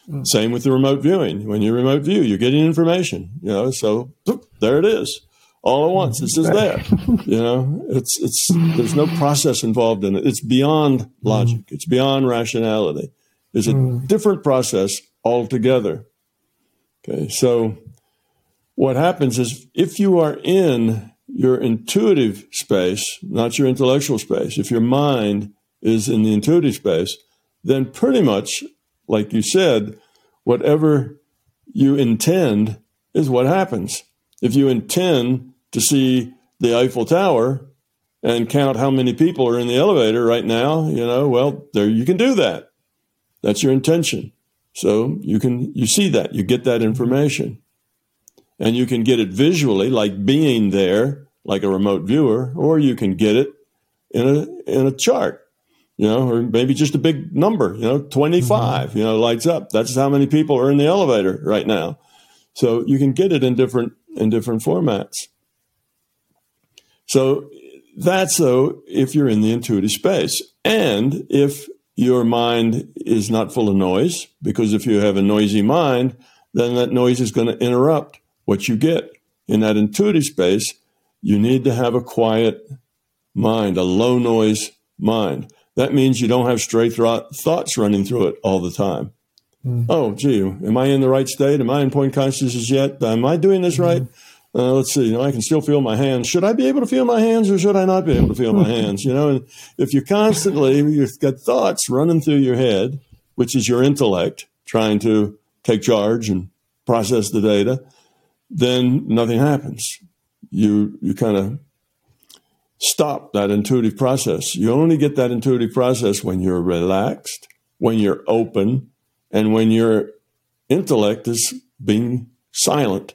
Mm. Same with the remote viewing. When you remote view, you're getting information, you know, so there it is all at once. It's just there. you know, it's, it's, there's no process involved in it. It's beyond mm. logic. Mm. It's beyond rationality. It's a mm. different process altogether. Okay. So what happens is if you are in your intuitive space, not your intellectual space, if your mind is in the intuitive space, then pretty much, like you said, whatever you intend is what happens. If you intend to see the Eiffel Tower and count how many people are in the elevator right now, you know, well, there you can do that. That's your intention. So you can you see that, you get that information. And you can get it visually like being there like a remote viewer or you can get it in a in a chart you know, or maybe just a big number, you know, 25, mm-hmm. you know, lights up. That's how many people are in the elevator right now. So you can get it in different in different formats. So that's so if you're in the intuitive space. And if your mind is not full of noise, because if you have a noisy mind, then that noise is going to interrupt what you get. In that intuitive space, you need to have a quiet mind, a low noise mind that means you don't have stray th- thoughts running through it all the time. Mm. Oh, gee, am I in the right state? Am I in point consciousness yet? Am I doing this mm. right? Uh, let's see. You know, I can still feel my hands. Should I be able to feel my hands, or should I not be able to feel my hands? You know, and if you constantly you've got thoughts running through your head, which is your intellect trying to take charge and process the data, then nothing happens. You you kind of stop that intuitive process. You only get that intuitive process when you're relaxed, when you're open, and when your intellect is being silent,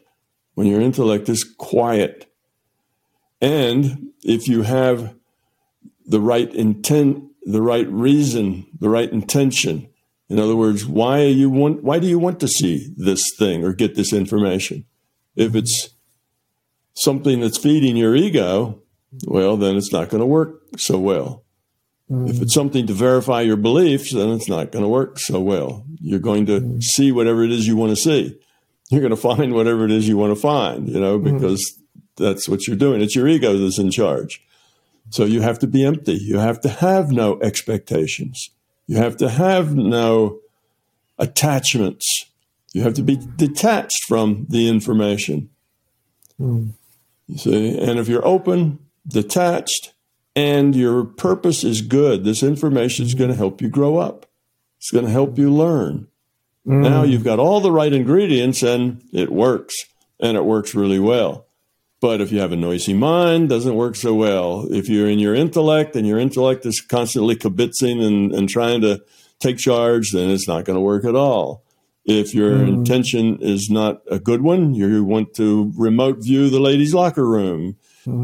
when your intellect is quiet. And if you have the right intent, the right reason, the right intention, in other words, why you want why do you want to see this thing or get this information? If it's something that's feeding your ego, well, then it's not going to work so well. Mm. If it's something to verify your beliefs, then it's not going to work so well. You're going to mm. see whatever it is you want to see. You're going to find whatever it is you want to find, you know, because mm. that's what you're doing. It's your ego that's in charge. So you have to be empty. You have to have no expectations. You have to have no attachments. You have to be detached from the information. You see, and if you're open, detached, and your purpose is good. This information is going to help you grow up. It's going to help you learn. Mm. Now you've got all the right ingredients and it works and it works really well. But if you have a noisy mind, doesn't work so well. If you're in your intellect and your intellect is constantly kibitzing and, and trying to take charge, then it's not going to work at all. If your mm. intention is not a good one, you want to remote view the ladies' locker room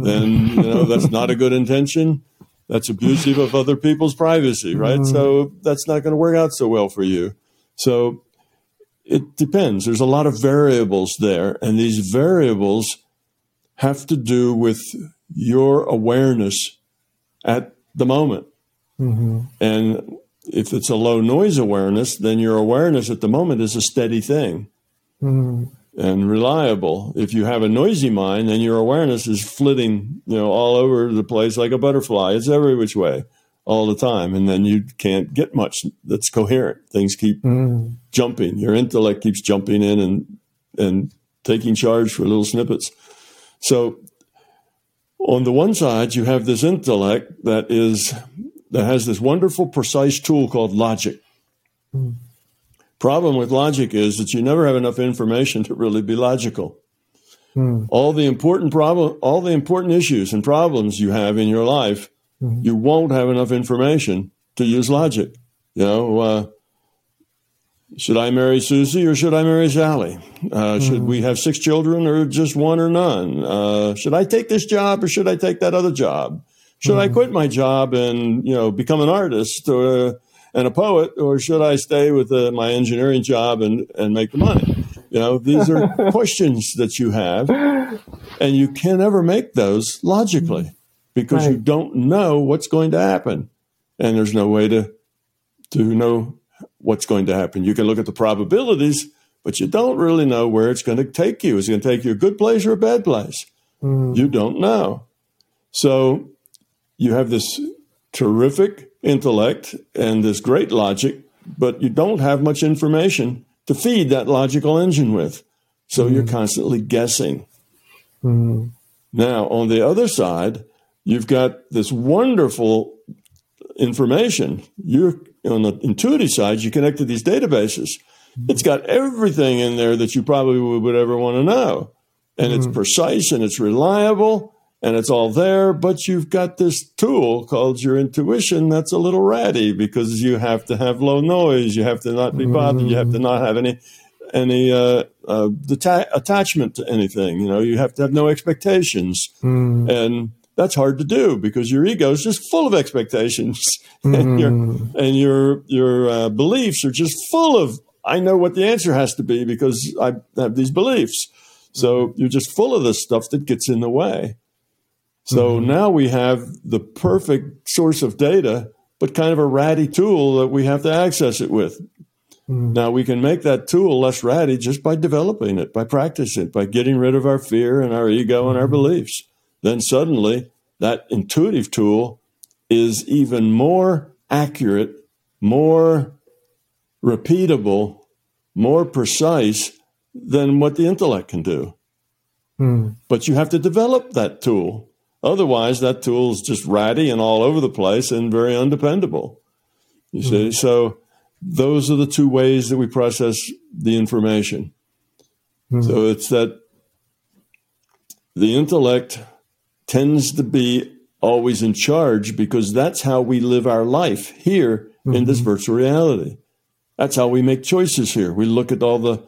then you know that's not a good intention. That's abusive of other people's privacy, right? Mm-hmm. So that's not going to work out so well for you. So it depends. There's a lot of variables there, and these variables have to do with your awareness at the moment. Mm-hmm. And if it's a low noise awareness, then your awareness at the moment is a steady thing. Mm-hmm and reliable. If you have a noisy mind, then your awareness is flitting, you know, all over the place like a butterfly. It's every which way all the time. And then you can't get much that's coherent. Things keep mm. jumping. Your intellect keeps jumping in and, and taking charge for little snippets. So on the one side, you have this intellect that is, that has this wonderful, precise tool called logic. Mm. Problem with logic is that you never have enough information to really be logical. Hmm. All the important problem, all the important issues and problems you have in your life, hmm. you won't have enough information to use logic. You know, uh, Should I marry Susie or should I marry Sally? Uh, should we have six children or just one or none? Uh, should I take this job or should I take that other job? Should I quit my job and you know become an artist or and a poet, or should I stay with uh, my engineering job and and make the money? You know, these are questions that you have, and you can never make those logically because you don't know what's going to happen, and there's no way to to know what's going to happen. You can look at the probabilities, but you don't really know where it's going to take you. Is it going to take you a good place or a bad place? You don't know. So you have this terrific intellect and this great logic, but you don't have much information to feed that logical engine with. So you're mm. constantly guessing. Mm. Now, on the other side, you've got this wonderful information. You're on the intuitive side, you connect to these databases. Mm. It's got everything in there that you probably would ever want to know. And it's precise and it's reliable and it's all there, but you've got this tool called your intuition that's a little ratty because you have to have low noise, you have to not be bothered, you have to not have any any uh, uh, deta- attachment to anything. You know, you have to have no expectations, and that's hard to do because your ego is just full of expectations, and your and your your uh, beliefs are just full of. I know what the answer has to be because I have these beliefs. So you're just full of this stuff that gets in the way. So mm-hmm. now we have the perfect source of data, but kind of a ratty tool that we have to access it with. Mm-hmm. Now we can make that tool less ratty just by developing it, by practicing it, by getting rid of our fear and our ego and our mm-hmm. beliefs. Then suddenly that intuitive tool is even more accurate, more repeatable, more precise than what the intellect can do. But you have to develop that tool. Otherwise, that tool is just ratty and all over the place and very undependable. You see, mm-hmm. so those are the two ways that we process the information. Mm-hmm. So it's that the intellect tends to be always in charge because that's how we live our life here in this mm-hmm. virtual reality. That's how we make choices here. We look at all the,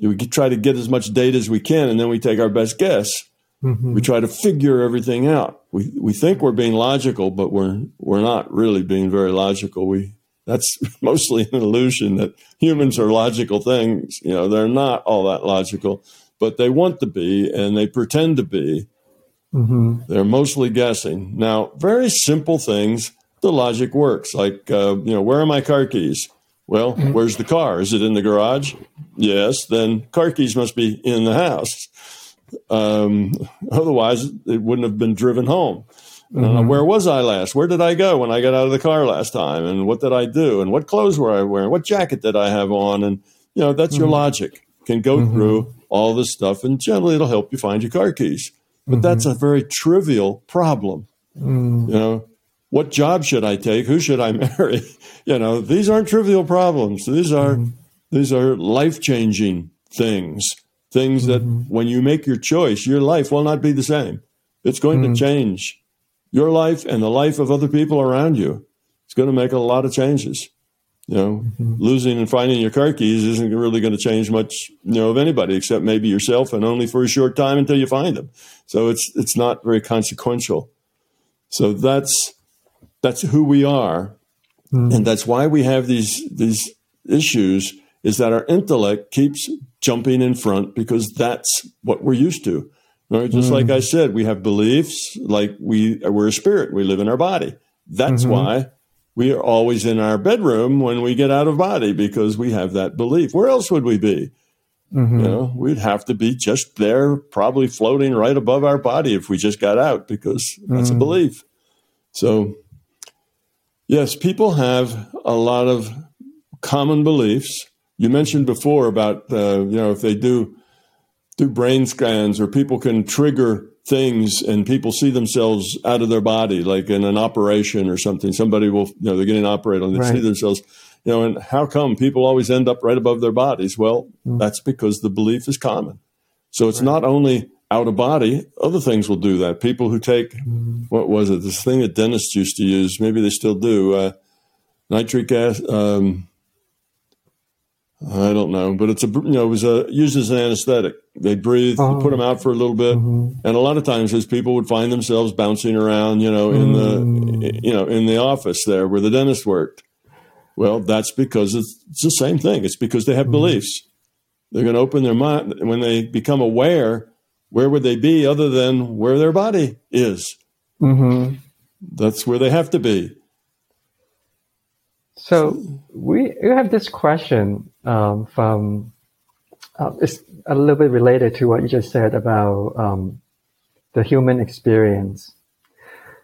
we try to get as much data as we can, and then we take our best guess. Mm-hmm. We try to figure everything out. We we think we're being logical, but we're we're not really being very logical. We that's mostly an illusion that humans are logical things. You know, they're not all that logical, but they want to be, and they pretend to be. Mm-hmm. They're mostly guessing. Now, very simple things. The logic works. Like, uh, you know, where are my car keys? Well, mm-hmm. where's the car? Is it in the garage? Yes. Then car keys must be in the house. Um, otherwise, it wouldn't have been driven home. Uh, mm-hmm. where was I last? Where did I go when I got out of the car last time? And what did I do? And what clothes were I wearing? What jacket did I have on? And you know, that's your mm-hmm. logic. Can go mm-hmm. through all this stuff, and generally, it'll help you find your car keys. But that's a very trivial problem. Mm. You know, what job should I take? Who should I marry? you know, these aren't trivial problems. These are these are life changing things. Things that mm-hmm. when you make your choice, your life will not be the same. It's going to mm-hmm. change your life and the life of other people around you. It's going to make a lot of changes. You know, mm-hmm. losing and finding your car keys isn't really going to change much, you know, of anybody except maybe yourself, and only for a short time until you find them. So it's it's not very consequential. So that's that's who we are, and that's why we have these these issues. Is that our intellect keeps jumping in front because that's what we're used to. Right? Just like I mm-hmm. said, we have beliefs like we we're a spirit. We live in our body. That's mm-hmm. why we are always in our bedroom when we get out of body because we have that belief. Where else would we be? Mm-hmm. You know, we'd have to be just there, probably floating right above our body if we just got out because that's a belief. So, yes, people have a lot of common beliefs. You mentioned before about uh, you know if they do do brain scans or people can trigger things and people see themselves out of their body, like in an operation or something. Somebody will, you know, they're getting operated on, they see themselves, you know, and how come people always end up right above their bodies? Well, that's because the belief is common. So it's not only out of body, other things will do that. People who take, what was it, this thing that dentists used to use, maybe they still do, uh, nitric acid, um, I don't know, but it's a you know it was a used as an anesthetic. They breathe, oh. put them out for a little bit, mm-hmm. and a lot of times those people would find themselves bouncing around, you know, in mm. the you know in the office there where the dentist worked. Well, that's because it's, it's the same thing. It's because they have mm. beliefs. They're going to open their mind when they become aware. Where would they be other than where their body is? Mm-hmm. That's where they have to be. So we you have this question um, from uh, it's a little bit related to what you just said about um, the human experience.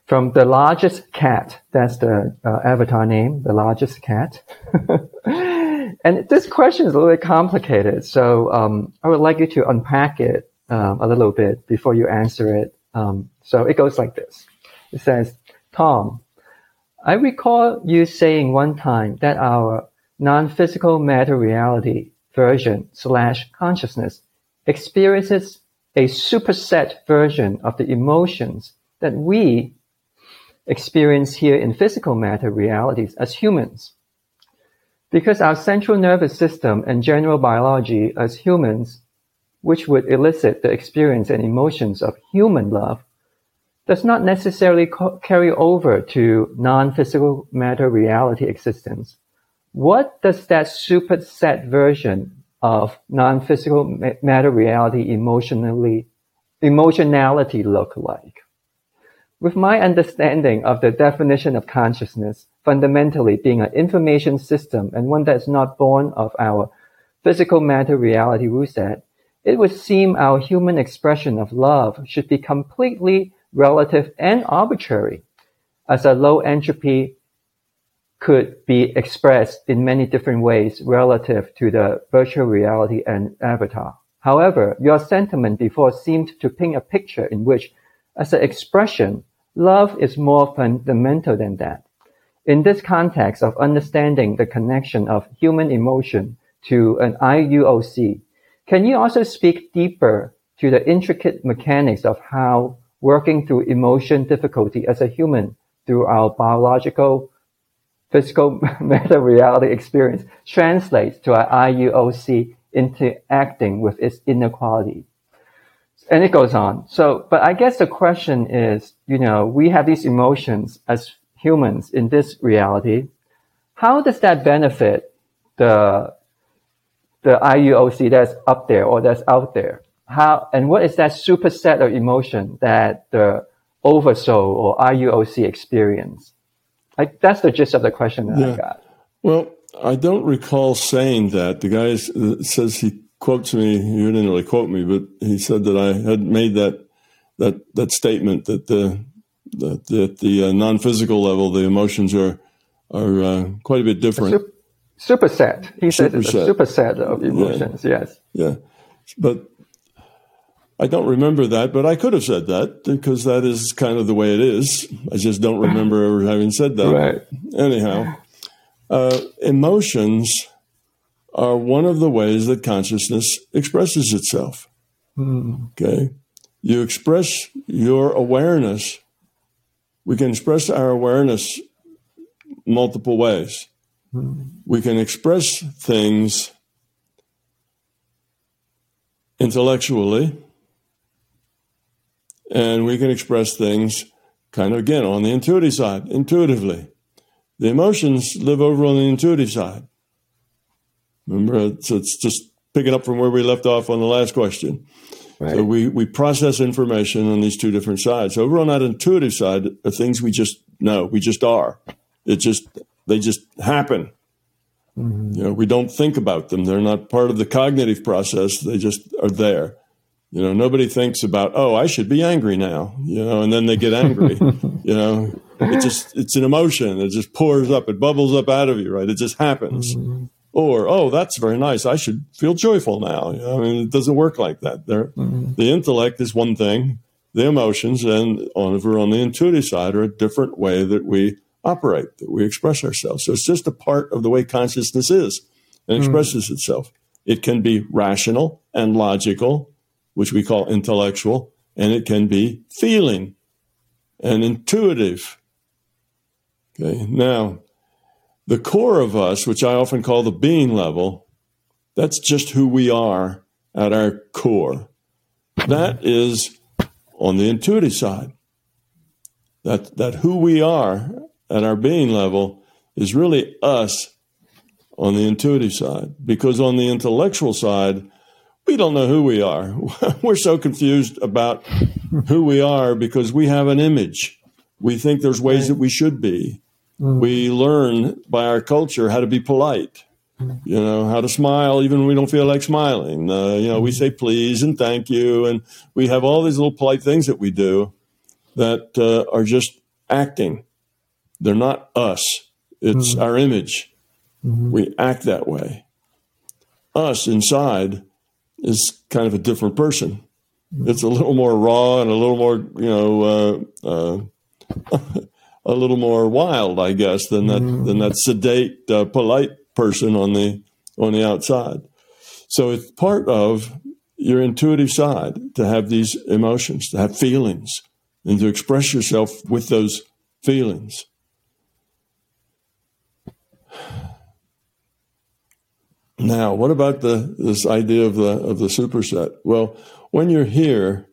From the largest cat, that's the uh, avatar name, the largest cat. and this question is a little bit complicated, so um, I would like you to unpack it um, a little bit before you answer it. Um, so it goes like this. It says, Tom, I recall you saying one time that our non-physical matter reality version slash consciousness experiences a superset version of the emotions that we experience here in physical matter realities as humans. Because our central nervous system and general biology as humans, which would elicit the experience and emotions of human love, does not necessarily carry over to non-physical matter reality existence. What does that superset version of non-physical matter reality emotionally, emotionality look like? With my understanding of the definition of consciousness fundamentally being an information system and one that is not born of our physical matter reality rule it would seem our human expression of love should be completely relative, and arbitrary, as a low entropy could be expressed in many different ways relative to the virtual reality and avatar. However, your sentiment before seemed to paint a picture in which, as an expression, love is more fundamental than that. In this context of understanding the connection of human emotion to an IUOC, can you also speak deeper to the intricate mechanics of how working through emotion difficulty as a human through our biological, physical matter reality experience translates to our IUOC interacting with its inequality. And it goes on. So, but I guess the question is, you know, we have these emotions as humans in this reality. How does that benefit the, the IUOC that's up there or that's out there? How and what is that superset of emotion that the oversoul or IUOC experience? Like that's the gist of the question that yeah. I got. Well, I don't recall saying that. The guy says he quotes me. He didn't really quote me, but he said that I had made that that that statement that the that, that the uh, non-physical level, the emotions are are uh, quite a bit different. A superset. He said it's a superset of emotions. Yeah. Yes. Yeah, but I don't remember that, but I could have said that because that is kind of the way it is. I just don't remember ever having said that. Right. Anyhow, uh, emotions are one of the ways that consciousness expresses itself. Mm. Okay. You express your awareness. We can express our awareness multiple ways. Mm. We can express things intellectually and we can express things kind of again on the intuitive side, intuitively. The emotions live over on the intuitive side. Remember, it's, it's just picking up from where we left off on the last question. Right. So we, we process information on these two different sides. Over on that intuitive side are things we just know, we just are. It just they just happen. Mm-hmm. You know, we don't think about them. They're not part of the cognitive process. They just are there. You know, nobody thinks about, oh, I should be angry now, you know, and then they get angry. you know, it just, it's an emotion. It just pours up, it bubbles up out of you, right? It just happens. Mm-hmm. Or, oh, that's very nice. I should feel joyful now. You know, I mean, it doesn't work like that. There, mm-hmm. The intellect is one thing, the emotions and on, we're on the intuitive side are a different way that we operate, that we express ourselves. So it's just a part of the way consciousness is and mm-hmm. expresses mm-hmm. itself. It can be rational and logical which we call intellectual, and it can be feeling and intuitive. Okay, now the core of us, which I often call the being level, That's just who we are at our core. That is on the intuitive side. That, that who we are at our being level is really us on the intuitive side. Because on the intellectual side, we don't know who we are. We're so confused about who we are because we have an image. We think there's ways that we should be. Mm. We learn by our culture how to be polite, you know, how to smile even when we don't feel like smiling. Uh, you know, we say please and thank you, and we have all these little polite things that we do that uh, are just acting. They're not us. It's mm. our image. Mm-hmm. We act that way. Us inside is kind of a different person. Mm. It's a little more raw and a little more, you know, uh, uh a little more wild, I guess, than that mm-hmm. than that sedate, uh, polite person on the on the outside. So it's part of your intuitive side to have these emotions, to have feelings, and to express yourself with those feelings. Now, what about the this idea of the of the superset? Well, when you're here,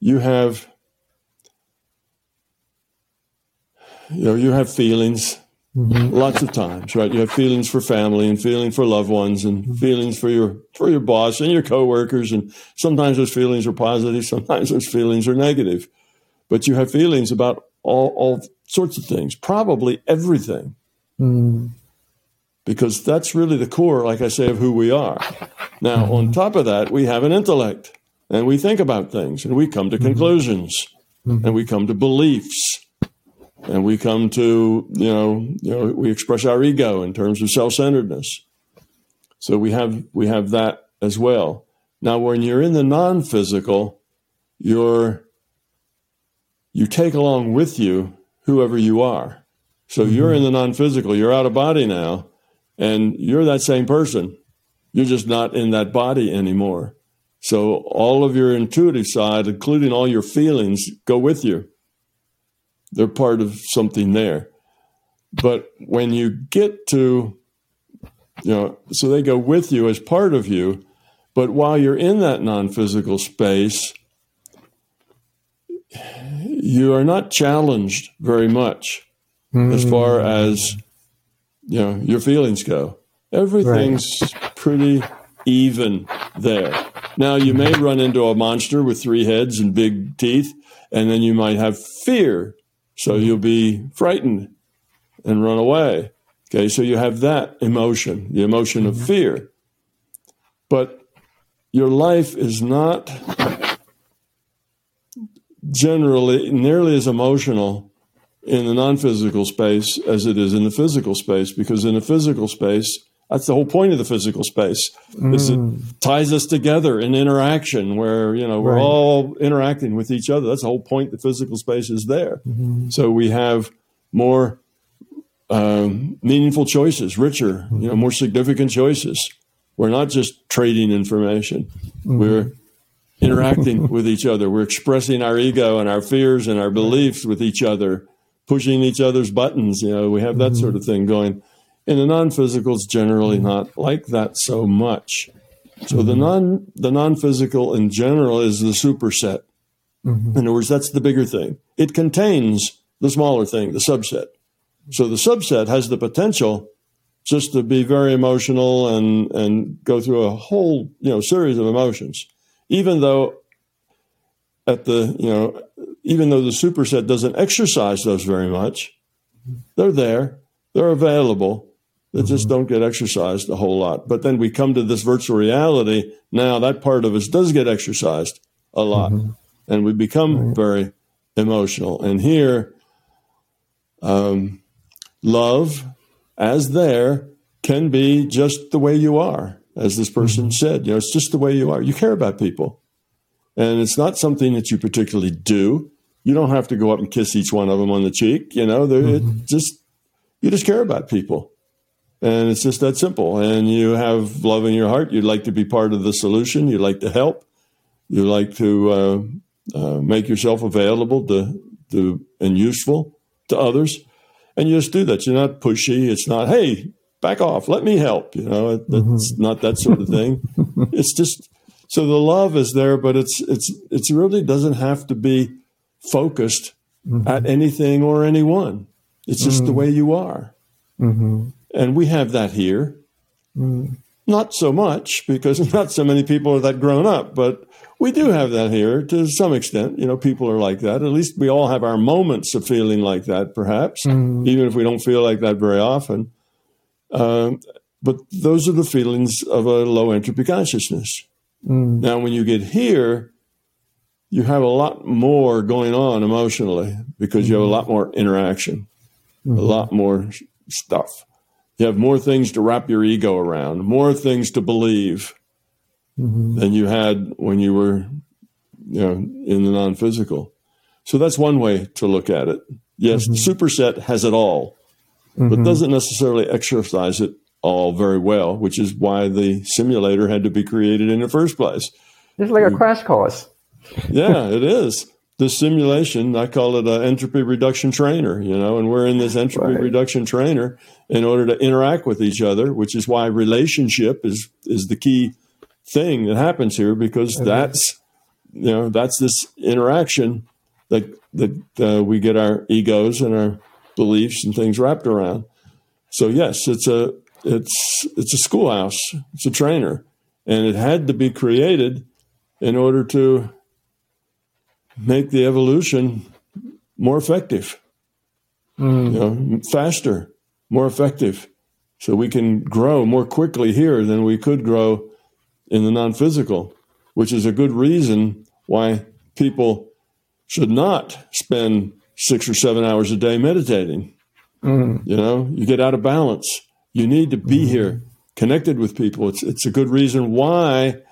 you have you know, you have feelings mm-hmm. lots of times, right? You have feelings for family and feeling for loved ones and mm-hmm. feelings for your for your boss and your coworkers. And sometimes those feelings are positive, sometimes those feelings are negative. But you have feelings about all, all sorts of things, probably everything. Mm. Because that's really the core, like I say, of who we are. Now, mm-hmm. on top of that, we have an intellect and we think about things and we come to mm-hmm. conclusions mm-hmm. and we come to beliefs and we come to you know you know we express our ego in terms of self-centeredness so we have we have that as well now when you're in the non-physical you're you take along with you whoever you are so mm-hmm. you're in the non-physical you're out of body now and you're that same person you're just not in that body anymore so all of your intuitive side including all your feelings go with you they're part of something there. But when you get to, you know, so they go with you as part of you, but while you're in that non physical space, you are not challenged very much mm. as far as, you know, your feelings go. Everything's right. pretty even there. Now, you may run into a monster with three heads and big teeth, and then you might have fear so you'll be frightened and run away. Okay, so you have that emotion, the emotion of mm-hmm. fear. But your life is not generally nearly as emotional in the non physical space as it is in the physical space, because in the physical space, that's the whole point of the physical space. Mm. Is it mm. ties us together in interaction where, you know, we're right. all interacting with each other. That's the whole point the physical space is there. Mm-hmm. So we have more um, meaningful choices, richer, mm-hmm. you know, more significant choices. We're not just trading information. Mm-hmm. We're interacting with each other. We're expressing our ego and our fears and our beliefs with each other, pushing each other's buttons. You know, we have that mm-hmm. sort of thing going. In the non-physical, it's generally not like that so much. So mm-hmm. the non the non-physical in general is the superset. Mm-hmm. In other words, that's the bigger thing. It contains the smaller thing, the subset. So the subset has the potential just to be very emotional and and go through a whole you know series of emotions, even though at the you know even though the superset doesn't exercise those very much, they're there, they're available, They mm-hmm. just don't get exercised a whole lot. But then we come to this virtual reality. Now that part of us does get exercised a lot, mm-hmm. and we become right. very emotional. And here, um, love, as there, can be just the way you are, as this person mm-hmm. said. You know, it's just the way you are. You care about people, and it's not something that you particularly do. You don't have to go up and kiss each one of them on the cheek. You know, mm-hmm. just you just care about people and it's just that simple. And you have love in your heart. You'd like to be part of the solution. You'd like to help. You like to uh, uh, make yourself available to, to and useful to others. And you just do that. You're not pushy. It's not, hey, back off. Let me help. You know, it's mm-hmm. not that sort of thing. it's just so the love is there, but it's it's it's really doesn't have to be focused mm-hmm. at anything or anyone. It's just mm-hmm. the way you are, mm-hmm. and we have that here. Mm. Not so much because not so many people are that grown up, but we do have that here to some extent. You know, people are like that. At least we all have our moments of feeling like that, perhaps, mm. even if we don't feel like that very often. Um, but those are the feelings of a low entropy consciousness. Mm. Now, when you get here, you have a lot more going on emotionally because you have a lot more interaction, mm-hmm. a lot more stuff. You have more things to wrap your ego around, more things to believe mm-hmm. than you had when you were, you know, in the non-physical. So that's one way to look at it. Yes, mm-hmm. the superset has it all, but mm-hmm. doesn't necessarily exercise it all very well, which is why the simulator had to be created in the first place. It's like a crash course. Yeah, it is. The simulation, I call it an entropy reduction trainer, you know, and we're in this entropy right. reduction trainer in order to interact with each other, which is why relationship is is the key thing that happens here because that's you know that's this interaction that that uh, we get our egos and our beliefs and things wrapped around. So yes, it's a it's it's a schoolhouse. It's a trainer, and it had to be created in order to make the evolution more effective, mm. you know, faster, more effective, so we can grow more quickly here than we could grow in the non-physical, which is a good reason why people should not spend six or seven hours a day meditating. Mm. You know, you get out of balance. You need to be mm. here, connected with people. It's it's a good reason why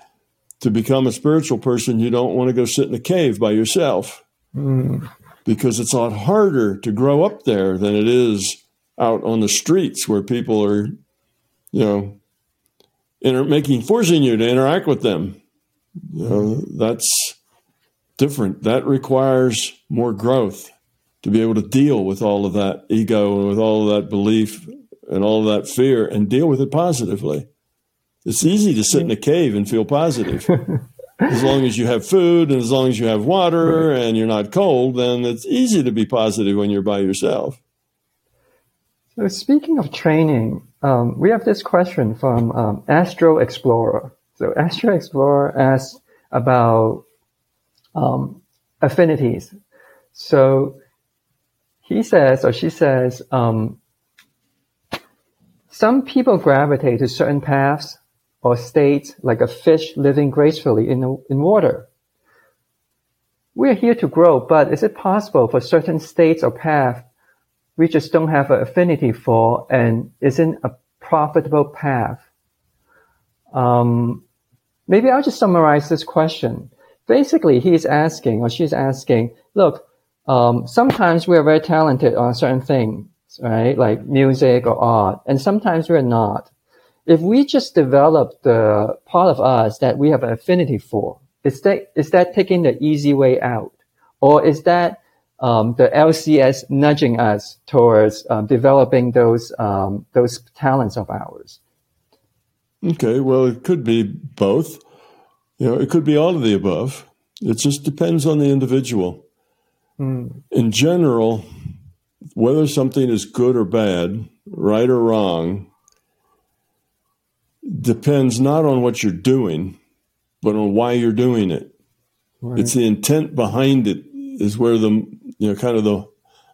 to become a spiritual person, you don't want to go sit in a cave by yourself. Mm. Because it's a lot harder to grow up there than it is out on the streets where people are, you know, inter- making forcing you to interact with them. You know, that's different. That requires more growth to be able to deal with all of that ego and with all of that belief and all of that fear and deal with it positively. It's easy to sit in a cave and feel positive. as long as you have food and as long as you have water and you're not cold, then it's easy to be positive when you're by yourself. So, speaking of training, um, we have this question from um, Astro Explorer. So, Astro Explorer asks about um, affinities. So, he says, or she says, um, some people gravitate to certain paths or states like a fish living gracefully in, in water. We are here to grow, but is it possible for certain states or paths we just don't have an affinity for and isn't a profitable path. Um, maybe I'll just summarize this question. Basically, he's asking or she's asking, look, um, sometimes we are very talented on certain things, right? Like music or art, and sometimes we're not. If we just develop the part of us that we have an affinity for, is that, is that taking the easy way out? Or is that um, the LCS nudging us towards uh, developing those um, those talents of ours. Okay, well, it could be both. You know, it could be all of the above. It just depends on the individual. Mm. In general, whether something is good or bad, right or wrong, depends not on what you're doing, but on why you're doing it. Right. It's the intent behind it is where the you know, kind of the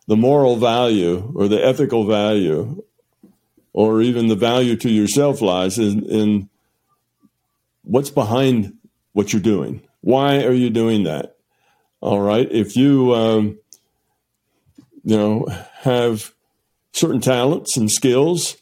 the moral value or the ethical value or even the value to yourself lies in, in what's behind what you're doing. Why are you doing that? All right. If you, um, you know, have certain talents and skills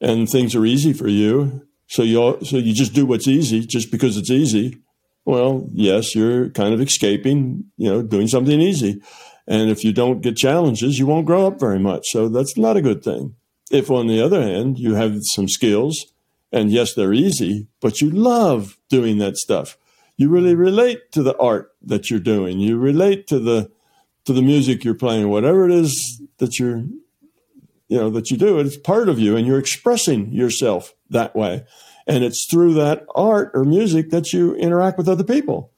and things are easy for you, so you so you just do what's easy just because it's easy. Well, yes, you're kind of escaping, you know, doing something easy. And if you don't get challenges, you won't grow up very much. So that's not a good thing. If, on the other hand, you have some skills, and yes, they're easy, but you love doing that stuff. You really relate to the art that you're doing. You relate to the to the music you're playing, whatever it is that you're, you know that you do it. It's part of you, and you're expressing yourself that way. And it's through that art or music that you interact with other people.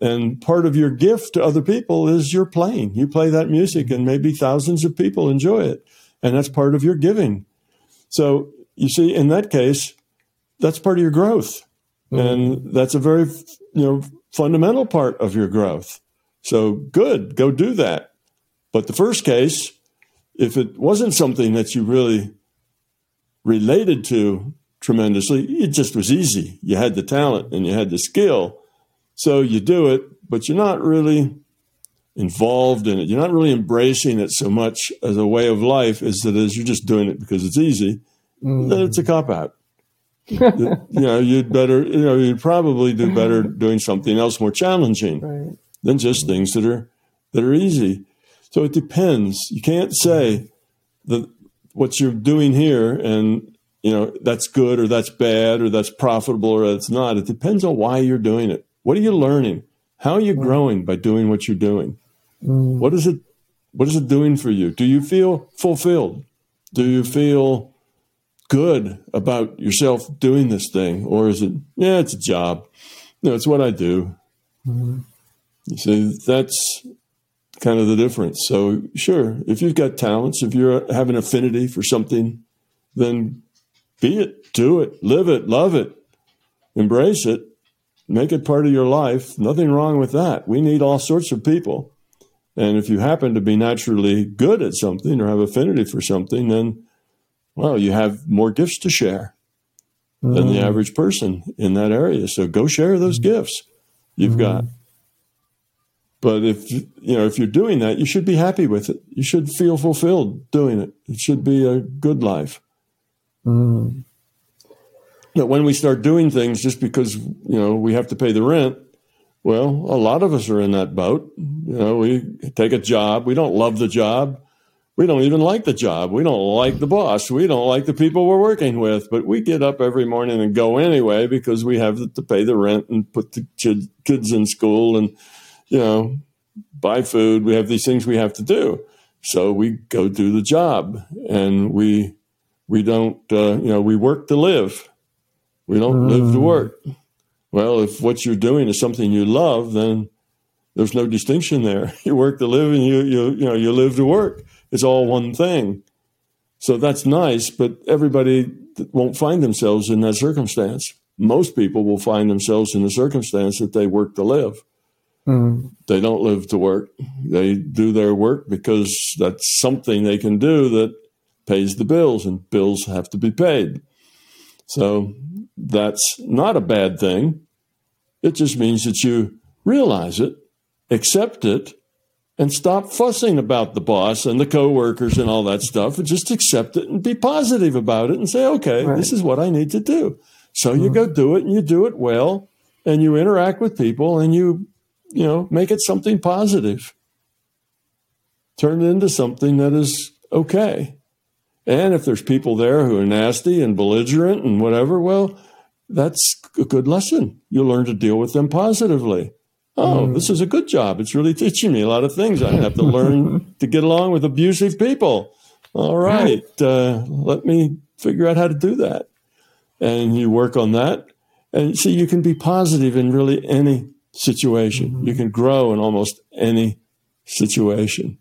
And part of your gift to other people is your playing. You play that music, and maybe thousands of people enjoy it, and that's part of your giving. So you see, in that case, that's part of your growth, mm-hmm. and that's a very you know fundamental part of your growth. So good, go do that. But the first case, if it wasn't something that you really related to tremendously, it just was easy. You had the talent and you had the skill. So you do it, but you're not really involved in it. You're not really embracing it so much as a way of life as it is you're just doing it because it's easy. Mm. Then it's a cop out. you know, you'd better, you know, you'd probably do better doing something else more challenging right. than just things that are that are easy. So it depends. You can't say that what you're doing here and you know that's good or that's bad or that's profitable or that's not. It depends on why you're doing it. What are you learning? How are you growing by doing what you're doing? Mm. What is it what is it doing for you? Do you feel fulfilled? Do you feel good about yourself doing this thing? Or is it, yeah, it's a job. No, it's what I do. Mm-hmm. You see, that's kind of the difference. So, sure, if you've got talents, if you have an affinity for something, then be it, do it, live it, love it, embrace it, make it part of your life. Nothing wrong with that. We need all sorts of people. And if you happen to be naturally good at something or have affinity for something, then, well, you have more gifts to share mm. than the mm. average person in that area. So go share those mm. gifts you've mm. got. But if you know if you're doing that, you should be happy with it. You should feel fulfilled doing it. It should be a good life. Mm. But when we start doing things just because you know we have to pay the rent, well, a lot of us are in that boat. You know, we take a job. We don't love the job. We don't even like the job. We don't like the boss. We don't like the people we're working with. But we get up every morning and go anyway because we have to pay the rent and put the kids in school and you know, buy food. We have these things we have to do. So we go do the job and we, we don't, uh, you know, we work to live. We don't mm. live to work. Well, if what you're doing is something you love, then there's no distinction there. You work to live and you, you, you know, you live to work. It's all one thing. So that's nice, but everybody won't find themselves in that circumstance. Most people will find themselves in the circumstance that they work to live. Mm. They don't live to work. They do their work because that's something they can do that pays the bills, and bills have to be paid. So that's not a bad thing. It just means that you realize it, accept it, and stop fussing about the boss and the coworkers and all that stuff, and just accept it and be positive about it and say, okay, right. this is what I need to do. So mm-hmm. you go do it and you do it well and you interact with people and you you know, make it something positive. Turn it into something that is okay. And if there's people there who are nasty and belligerent and whatever, well, that's a good lesson. You learn to deal with them positively. Oh, mm. this is a good job. It's really teaching me a lot of things. I have to learn to get along with abusive people. All right, uh, let me figure out how to do that. And you work on that. And see, you can be positive in really any situation. Mm-hmm. You can grow in almost any situation.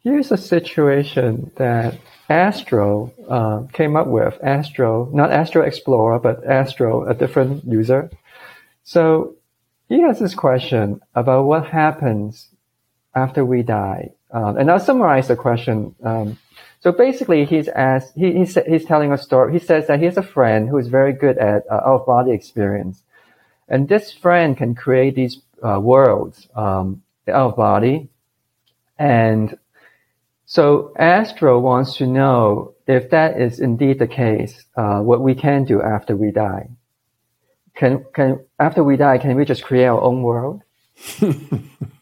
Here's a situation that Astro uh, came up with. Astro, not Astro Explorer, but Astro, a different user. So he has this question about what happens after we die. Um, and I'll summarize the question. Um, so basically, he's asked, he, he's, he's telling a story. He says that he has a friend who is very good at uh, out of body experience. And this friend can create these uh, worlds um, out of body. And so Astro wants to know if that is indeed the case, uh, what we can do after we die. Can, can, after we die, can we just create our own world?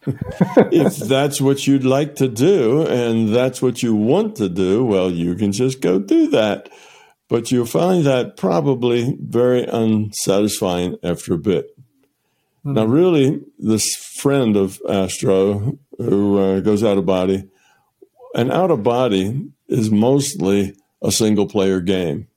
if that's what you'd like to do and that's what you want to do, well, you can just go do that. But you'll find that probably very unsatisfying after a bit. Mm-hmm. Now, really, this friend of Astro who uh, goes out of body, an out of body is mostly a single player game.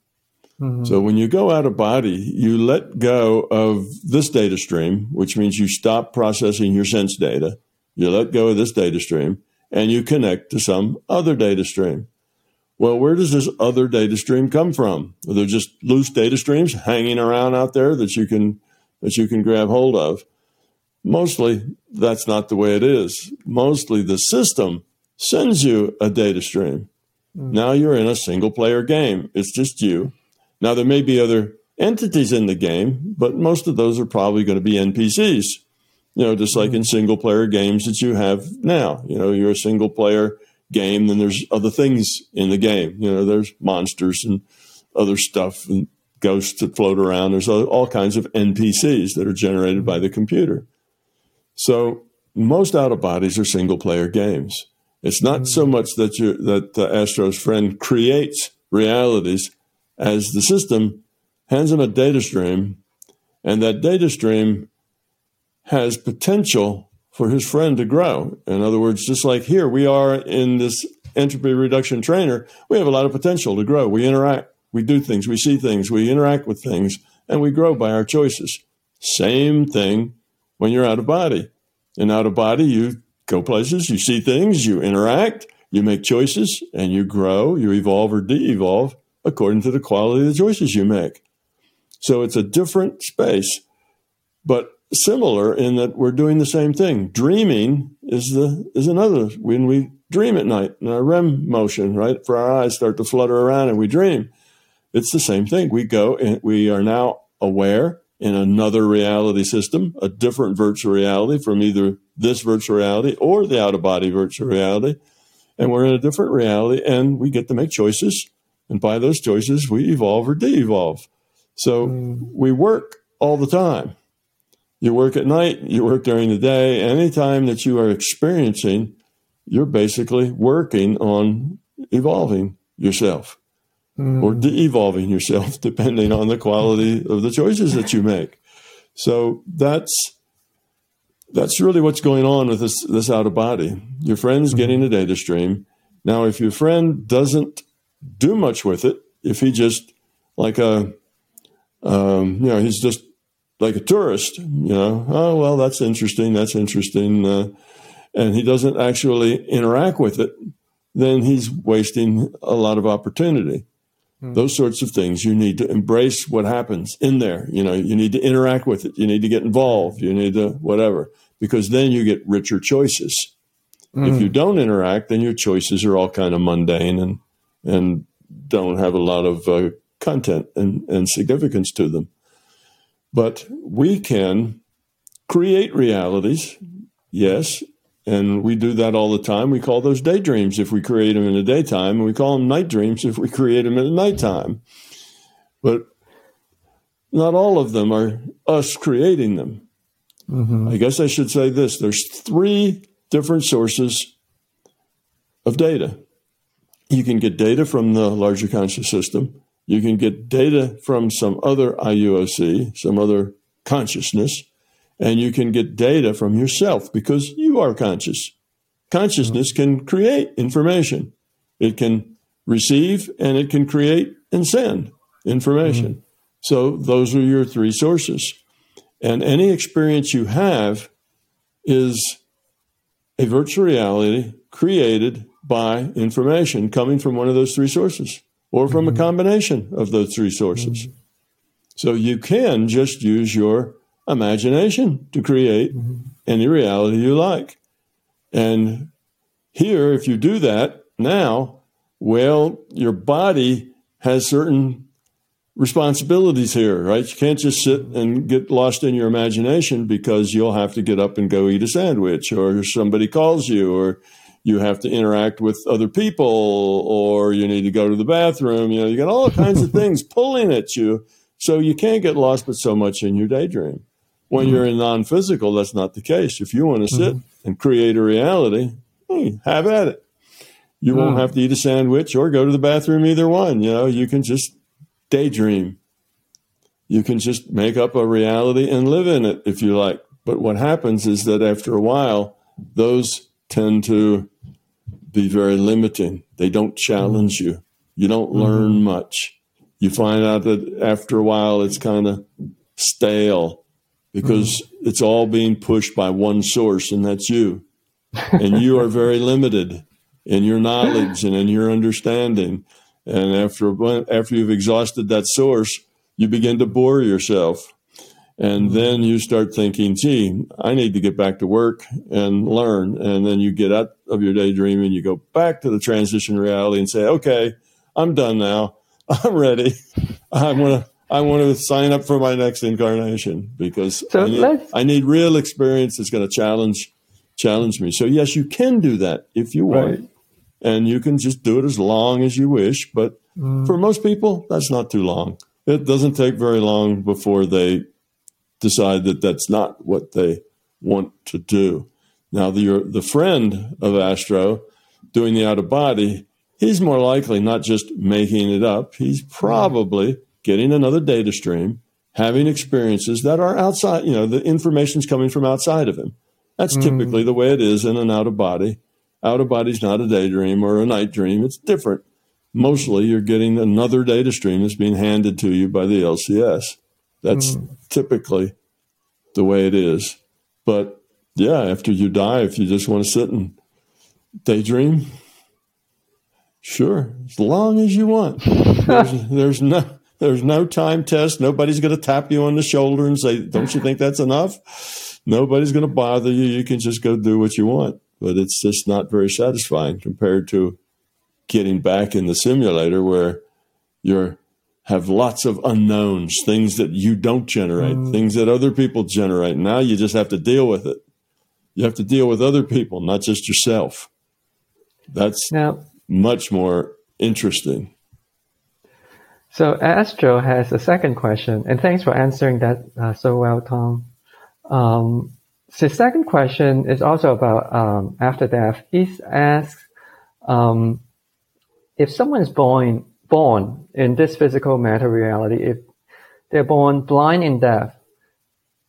Mm-hmm. So when you go out of body, you let go of this data stream, which means you stop processing your sense data. You let go of this data stream and you connect to some other data stream. Well, where does this other data stream come from? Are there just loose data streams hanging around out there that you can that you can grab hold of? Mostly that's not the way it is. Mostly the system sends you a data stream. Mm. Now you're in a single player game. It's just you. Now there may be other entities in the game, but most of those are probably going to be NPCs. You know, just like in mm. single player games that you have now. You know, you're a single player game, then there's other things in the game. You know, there's monsters and other stuff and ghosts that float around. There's all kinds of NPCs that are generated by the computer. So most out of bodies are single player games. It's not so mm. much that you that uh, Astro's friend creates realities as the system hands him a data stream, and that data stream has potential for his friend to grow. In other words, just like here, we are in this entropy reduction trainer, we have a lot of potential to grow. We interact, we do things, we see things, we interact with things, and we grow by our choices. Same thing when you're out of body. And out of body, you go places, you see things, you interact, you make choices, and you grow, you evolve or de evolve according to the quality of the choices you make. So it's a different space, but similar in that we're doing the same thing. Dreaming is the is another when we dream at night in our REM motion, right? For our eyes start to flutter around and we dream. It's the same thing. We go and we are now aware in another reality system, a different virtual reality from either this virtual reality or the out of body virtual reality. And we're in a different reality and we get to make choices. And by those choices, we evolve or de evolve. So mm. we work all the time. You work at night, you work during the day. Anytime that you are experiencing, you're basically working on evolving yourself mm. or de evolving yourself, depending on the quality of the choices that you make. So that's that's really what's going on with this this out of body. Your friend's mm-hmm. getting a data stream. Now, if your friend doesn't do much with it, if he just like a um, you know he's just like a tourist, you know, oh well, that's interesting, that's interesting, uh, and he doesn't actually interact with it, then he's wasting a lot of opportunity. Mm. Those sorts of things you need to embrace what happens in there. You know, you need to interact with it. You need to get involved. You need to whatever, because then you get richer choices. Mm. If hmm. you don't interact, then your choices are all kind of mundane and and don't have a lot of uh, content and, and significance to them. But we can create realities, yes, and we do that all the time. We call those daydreams if we create them in the daytime, and we call them night dreams if we create them in the nighttime. But not all of them are us creating them. Mm-hmm. I guess I should say this there's three different sources of data. You can get data from the larger conscious system. You can get data from some other IUOC, some other consciousness and you can get data from yourself because you are conscious. Consciousness can create information. It can receive and it can create and send information. Mm-hmm. So those are your three sources. And any experience you have is a virtual reality created by information coming from one of those three sources or from mm-hmm. a combination of those three sources. Mm-hmm. So you can just use your imagination to create mm-hmm. any reality you like. And here, if you do that now, well, your body has certain responsibilities here, right? You can't just sit and get lost in your imagination because you'll have to get up and go eat a sandwich or somebody calls you or you have to interact with other people or you need to go to the bathroom. You know, you got all kinds of things pulling at you. So you can't get lost but so much in your daydream. When mm-hmm. you're in non physical, that's not the case. If you want to sit mm-hmm. and create a reality, hey, have at it. You mm-hmm. won't have to eat a sandwich or go to the bathroom, either one. You know, you can just daydream. You can just make up a reality and live in it if you like. But what happens is that after a while, those tend to be very limiting. They don't challenge you. You don't mm-hmm. learn much. You find out that after a while it's kind of stale because mm-hmm. it's all being pushed by one source, and that's you. and you are very limited in your knowledge and in your understanding. And after after you've exhausted that source, you begin to bore yourself. And then you start thinking, gee, I need to get back to work and learn. And then you get out of your daydream and you go back to the transition reality and say, okay, I'm done now. I'm ready. I want to. I want to sign up for my next incarnation because so I, need, I, need, real experience that's going to challenge challenge me. So yes, you can do that if you want, right. and you can just do it as long as you wish. But mm. for most people, that's not too long. It doesn't take very long before they decide that that's not what they want to do. Now, the the friend of Astro doing the out of body, he's more likely not just making it up. He's probably getting another data stream, having experiences that are outside, you know, the information's coming from outside of him. That's mm. typically the way it is in an out of body. Out of body's not a daydream or a night dream. It's different. Mostly you're getting another data stream that's being handed to you by the LCS. That's mm. typically the way it is. But yeah, after you die, if you just want to sit and daydream, sure, as long as you want. There's, there's no there's no time test. Nobody's going to tap you on the shoulder and say, "Don't you think that's enough?" Nobody's going to bother you. You can just go do what you want. But it's just not very satisfying compared to getting back in the simulator where you're have lots of unknowns, things that you don't generate, mm. things that other people generate. Now you just have to deal with it. You have to deal with other people, not just yourself. That's now, much more interesting. So Astro has a second question, and thanks for answering that uh, so well, Tom. Um, the second question is also about um, after death. He asks um, if someone is born born in this physical matter reality, if they're born blind and deaf,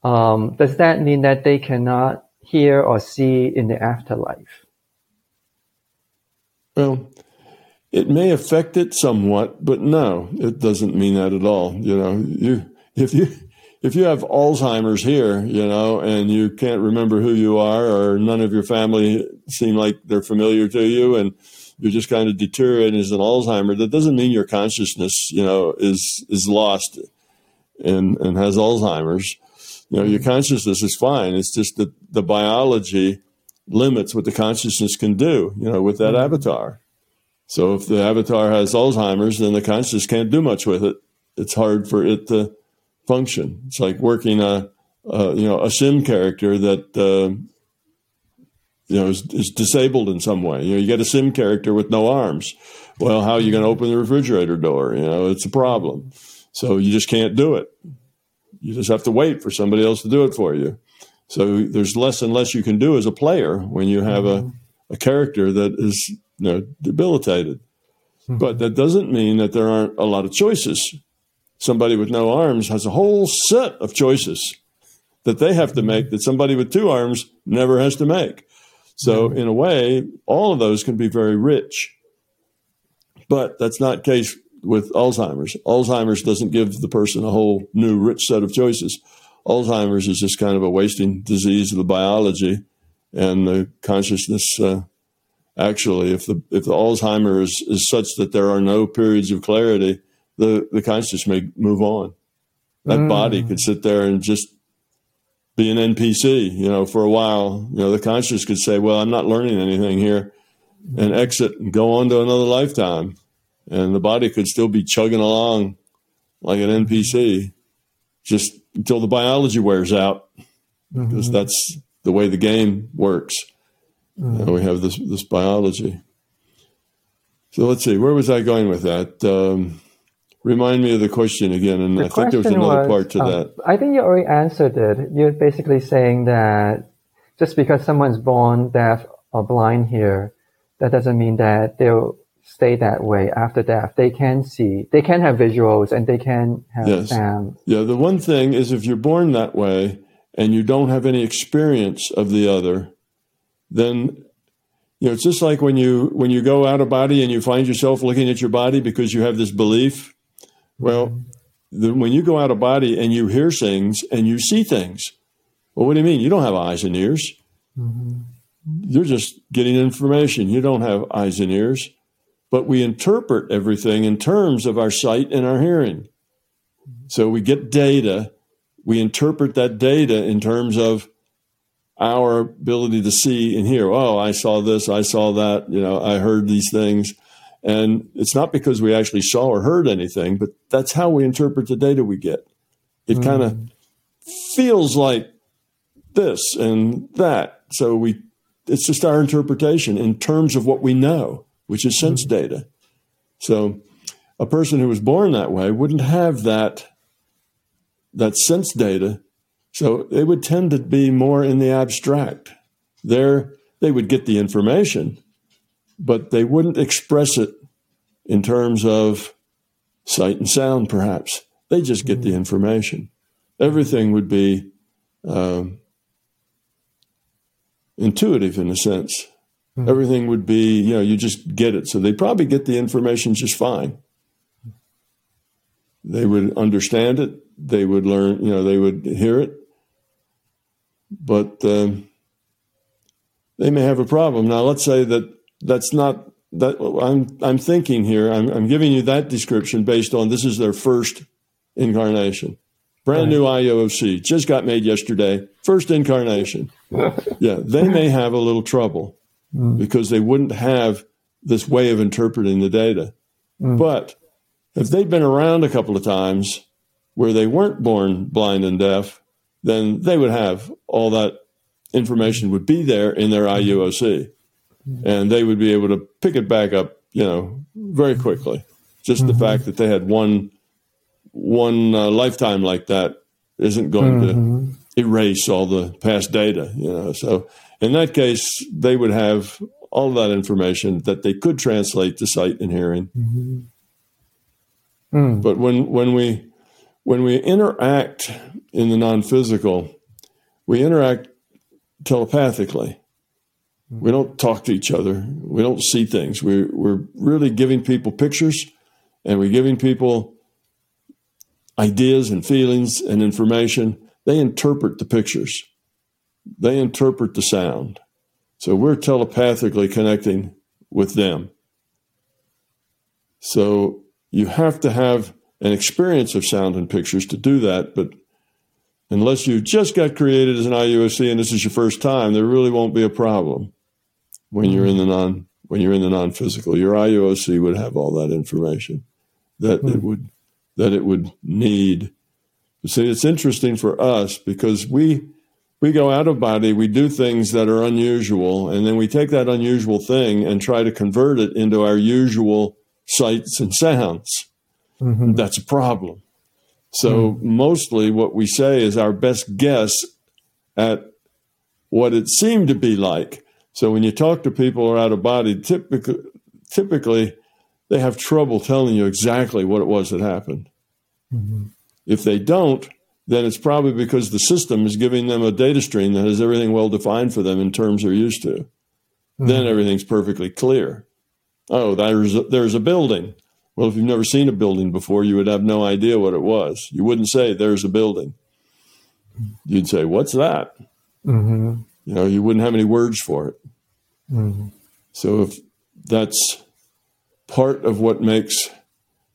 um, does that mean that they cannot hear or see in the afterlife? Well, it may affect it somewhat, but no, it doesn't mean that at all. You know, you if you if you have Alzheimer's here, you know, and you can't remember who you are, or none of your family seem like they're familiar to you, and you're just kind of deteriorating as an Alzheimer, that doesn't mean your consciousness, you know, is is lost and and has Alzheimer's. You know, your consciousness is fine. It's just that the biology limits what the consciousness can do, you know, with that mm-hmm. avatar. So if the avatar has Alzheimer's, then the consciousness can't do much with it. It's hard for it to function. It's like working a, a you know a sim character that uh, you know is, is, disabled in some way. You know, you get a sim character with no arms. Well, how are you going to open the refrigerator door? You know, it's a problem. So you just can't do it. You just have to wait for somebody else to do it for you. So there's less and less you can do as a player when you have a, a character that is you know, debilitated. Mm-hmm. But that doesn't mean that there aren't a lot of choices. Somebody with no arms has a whole set of choices that they have to make that somebody with two arms never has to make. So, in a way, all of those can be very rich. But that's not the case with Alzheimer's. Alzheimer's doesn't give the person a whole new rich set of choices. Alzheimer's is just kind of a wasting disease of the biology and the consciousness uh, actually, if the if the Alzheimer is, is such that there are no periods of clarity, the the consciousness may move on. That mm. body could sit there and just be an NPC, you know, for a while. You know, the conscious could say, "Well, I'm not learning anything here," and exit and go on to another lifetime, and the body could still be chugging along like an NPC, just until the biology wears out, because mm-hmm. that's the way the game works. Mm. we have this this biology. So let's see, where was I going with that? Um, remind me of the question again, and the I think there was another was, part to um, that. I think you already answered it. You're basically saying that just because someone's born deaf or blind here, that doesn't mean that they'll stay that way after death. They can see, they can have visuals, and they can have yes. sound. Yeah, the one thing is if you're born that way and you don't have any experience of the other, then You know, it's just like when you when you go out of body and you find yourself looking at your body because you have this belief. Well, the, when you go out of body and you hear things and you see things, well, what do you mean? You don't have eyes and ears. Mm-hmm. You're just getting information. You don't have eyes and ears. But we interpret everything in terms of our sight and our hearing. So we get data, we interpret that data in terms of our ability to see and hear. Oh, I saw this, I saw that, you know, I heard these things. And it's not because we actually saw or heard anything, but that's how we interpret the data we get. It mm. kind of feels like this and that. So we it's just our interpretation in terms of what we know, which is sense mm. data. So a person who was born that way wouldn't have that that sense data. So they would tend to be more in the abstract. There they would get the information, but they wouldn't express it in terms of sight and sound, perhaps. They just get the mm-hmm. information. Everything would be um, intuitive in a sense. Mm-hmm. Everything would be, you know, you just get it. So they probably get the information just fine. They would understand it. They would learn, you know, they would hear it. But um, they may have a problem. Now, let's say that that's not that I'm I'm thinking here. I'm, I'm giving you that description based on this is their first incarnation, brand right. new IUOC, just got made yesterday, first incarnation. yeah, they may have a little trouble mm. because they wouldn't have this way of interpreting the data. Mm. But if they've been around a couple of times where they weren't born blind and deaf, then they would have all that information would be there in their IUOC and they would be able to pick it back up, you know, very quickly. Just mm-hmm. the fact that they had one one uh, lifetime like that isn't going mm-hmm. to erase all the past data, you know. So in that case, they would have all that information that they could translate to sight and hearing. Mm-hmm. Mm. But when when we when we interact in the non-physical, we interact telepathically. Mm-hmm. We don't talk to each other. We don't see things. We're, we're really giving people pictures and we're giving people ideas and feelings and information. They interpret the pictures, they interpret the sound. So we're telepathically connecting with them. So you have to have an experience of sound and pictures to do that. But unless you just got created as an IUOC and this is your first time, there really won't be a problem when you're in the non when you're in the non physical. Your IUOC would have all that information that mm. it would that it would need. See, it's interesting for us because we we go out of body, we do things that are unusual, and then we take that unusual thing and try to convert it into our usual sights and sounds. Mm-hmm. That's a problem. So mm. mostly what we say is our best guess at what it seemed to be like. So when you talk to people who are out of body, typically, typically they have trouble telling you exactly what it was that happened. Mm-hmm. If they don't, then it's probably because the system is giving them a data stream that has everything well defined for them in terms they're used to. Mm-hmm. Then everything's perfectly clear. Oh, there's a, there's a building. Well, if you've never seen a building before, you would have no idea what it was. You wouldn't say there's a building. You'd say, "What's that?" Mm-hmm. You know, you wouldn't have any words for it. Mm-hmm. So if that's part of what makes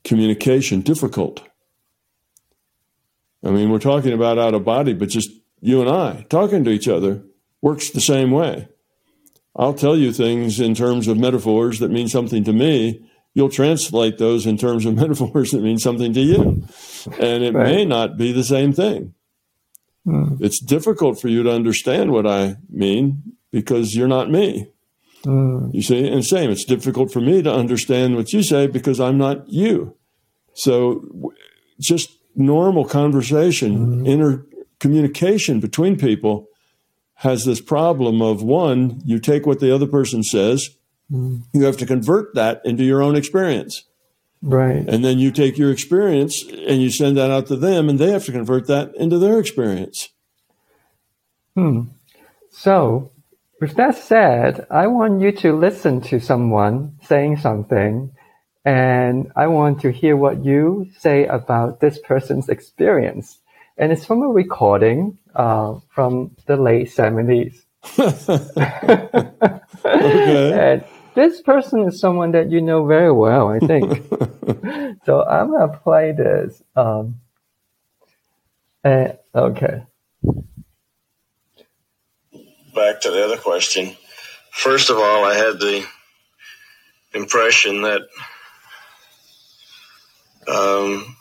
communication difficult. I mean, we're talking about out of body, but just you and I talking to each other works the same way. I'll tell you things in terms of metaphors that mean something to me. You'll translate those in terms of metaphors that mean something to you. And it right. may not be the same thing. Mm. It's difficult for you to understand what I mean because you're not me. Mm. You see, and same, it's difficult for me to understand what you say because I'm not you. So just normal conversation, mm. inter communication between people has this problem of one, you take what the other person says, mm. you have to convert that into your own experience. Right. And then you take your experience and you send that out to them and they have to convert that into their experience. Hmm. So with that said, I want you to listen to someone saying something and I want to hear what you say about this person's experience. And it's from a recording uh, from the late 70s. okay. and this person is someone that you know very well, I think. so I'm going to play this. Um, uh, okay. Back to the other question. First of all, I had the impression that um,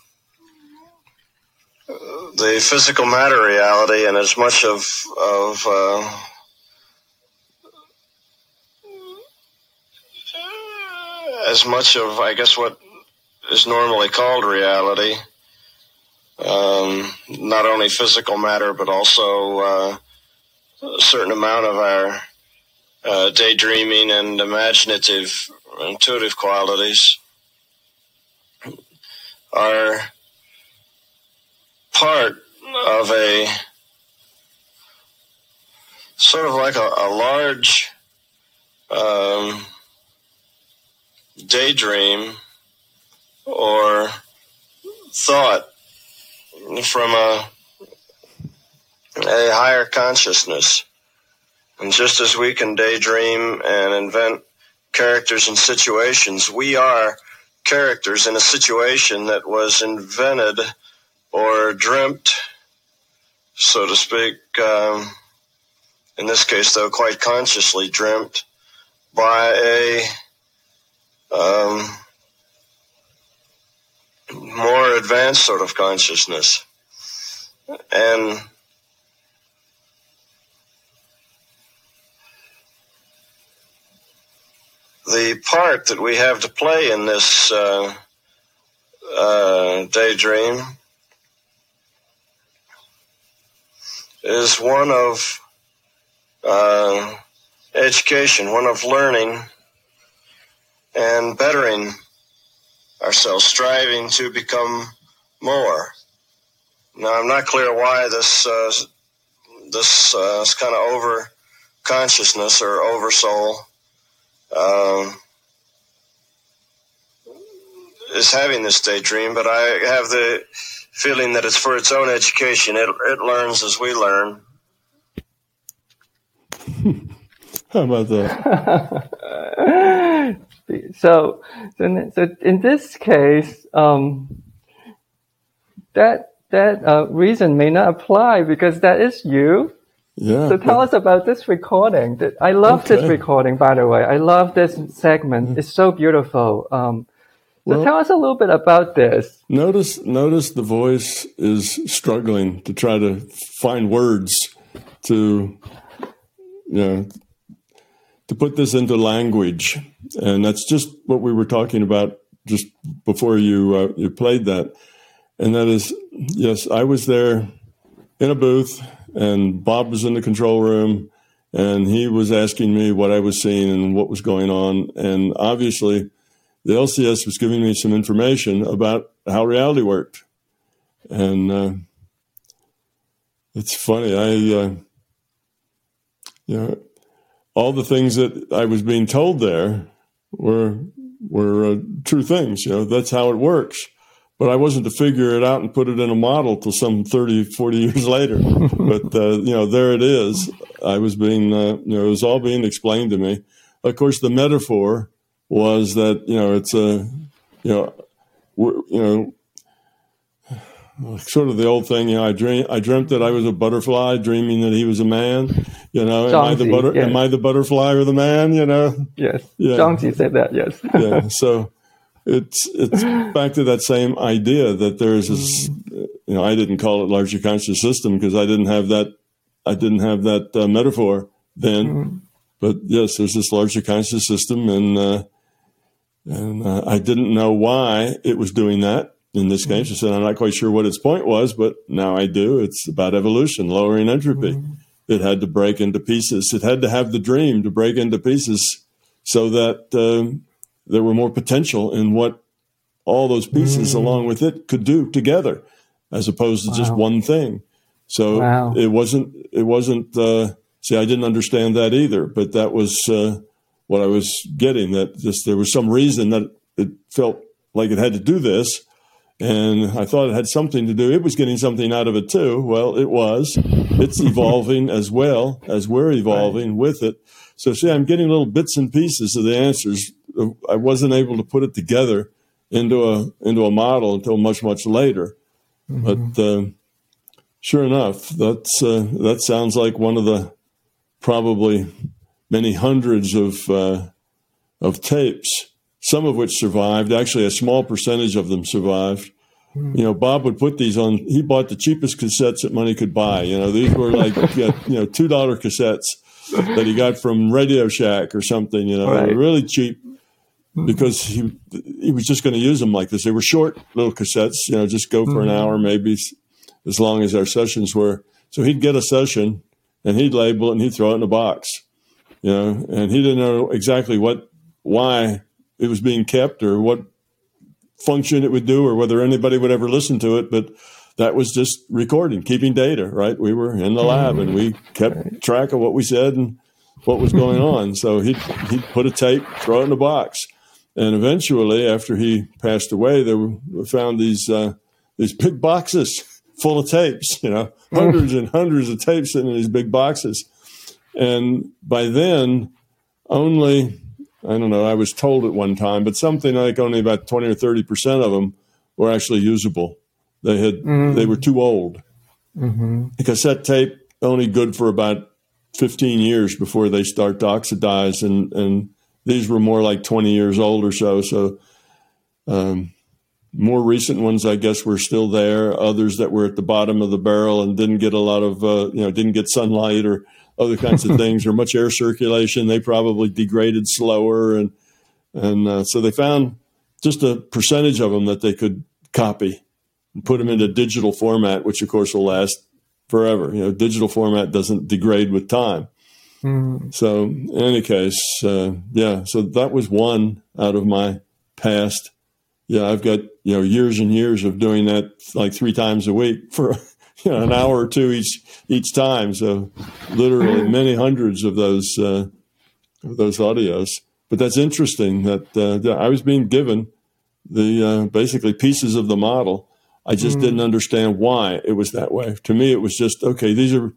the physical matter reality and as much of of uh, as much of I guess what is normally called reality, um, not only physical matter but also uh, a certain amount of our uh, daydreaming and imaginative, intuitive qualities. Are part of a sort of like a, a large um, daydream or thought from a, a higher consciousness. And just as we can daydream and invent characters and situations, we are characters in a situation that was invented or dreamt, so to speak, um, in this case, though, quite consciously dreamt by a um, more advanced sort of consciousness. And the part that we have to play in this uh, uh, daydream is one of uh, education, one of learning and bettering ourselves, striving to become more. Now, I'm not clear why this uh, this uh, kind of over consciousness or over soul um, is having this daydream, but I have the feeling that it's for its own education. It, it learns as we learn. How about that? so, so, so in this case, um, that that uh, reason may not apply because that is you. Yeah. So tell us about this recording. I love okay. this recording, by the way. I love this segment. Mm-hmm. It's so beautiful. Um, so well, tell us a little bit about this. Notice, notice the voice is struggling to try to find words to, you know, to put this into language, and that's just what we were talking about just before you uh, you played that, and that is yes, I was there in a booth and Bob was in the control room and he was asking me what I was seeing and what was going on. And obviously, the LCS was giving me some information about how reality worked. And uh, it's funny, I, uh, you know, all the things that I was being told there were were uh, true things. You know, that's how it works but I wasn't to figure it out and put it in a model till some 30, 40 years later. but, uh, you know, there it is. I was being, uh, you know, it was all being explained to me. Of course, the metaphor was that, you know, it's a, you know, you know, sort of the old thing, you know, I dream, I dreamt that I was a butterfly, dreaming that he was a man. You know, am I the butter, yes. am I the butterfly or the man? You know, yes, yeah. Zhuangzi said that. Yes, yeah. So, it's it's back to that same idea that there's this you know I didn't call it larger conscious system because I didn't have that I didn't have that uh, metaphor then mm-hmm. but yes there's this larger conscious system and uh, and uh, I didn't know why it was doing that in this case mm-hmm. I said I'm not quite sure what its point was but now I do it's about evolution lowering entropy mm-hmm. it had to break into pieces it had to have the dream to break into pieces so that um, there were more potential in what all those pieces mm. along with it could do together as opposed to wow. just one thing so wow. it wasn't it wasn't uh, See, I didn't understand that either, but that was uh, what I was getting. That just there was some reason that it felt like it had to do this, and I thought it had something to do. It was getting something out of it too. Well, it was. It's evolving as well as we're evolving right. with it. So, see, I'm getting little bits and pieces of the answers. I wasn't able to put it together into a into a model until much much later. Mm-hmm. But uh, sure enough, that's uh, that sounds like one of the probably many hundreds of uh, of tapes, some of which survived. Actually, a small percentage of them survived. Mm. You know, Bob would put these on. He bought the cheapest cassettes that money could buy. You know, these were like you know two dollar cassettes that he got from Radio Shack or something. You know, right. they were really cheap hmm. because he he was just going to use them like this. They were short little cassettes. You know, just go for mm. an hmm. hour, maybe as long as our sessions were. So he'd get a session and he'd label it and he'd throw it in a box, you know, and he didn't know exactly what, why it was being kept or what function it would do or whether anybody would ever listen to it. But that was just recording, keeping data, right? We were in the lab and we kept track of what we said and what was going on. So he'd, he'd put a tape, throw it in a box. And eventually, after he passed away, they were, found these, uh, these big boxes full of tapes, you know, hundreds and hundreds of tapes in these big boxes. And by then, only, I don't know, I was told at one time, but something like only about 20 or 30% of them were actually usable. They had, mm-hmm. they were too old. Mm-hmm. A cassette tape only good for about 15 years before they start to oxidize. And, and these were more like 20 years old or so. So, um, more recent ones, I guess, were still there. Others that were at the bottom of the barrel and didn't get a lot of, uh, you know, didn't get sunlight or other kinds of things or much air circulation. They probably degraded slower, and and uh, so they found just a percentage of them that they could copy and put them into digital format, which of course will last forever. You know, digital format doesn't degrade with time. Mm. So in any case, uh, yeah. So that was one out of my past yeah, I've got you know years and years of doing that like three times a week for you know, an hour or two each each time. So literally many hundreds of those uh, of those audios. But that's interesting that uh, I was being given the uh, basically pieces of the model. I just mm. didn't understand why it was that way. To me, it was just okay. These are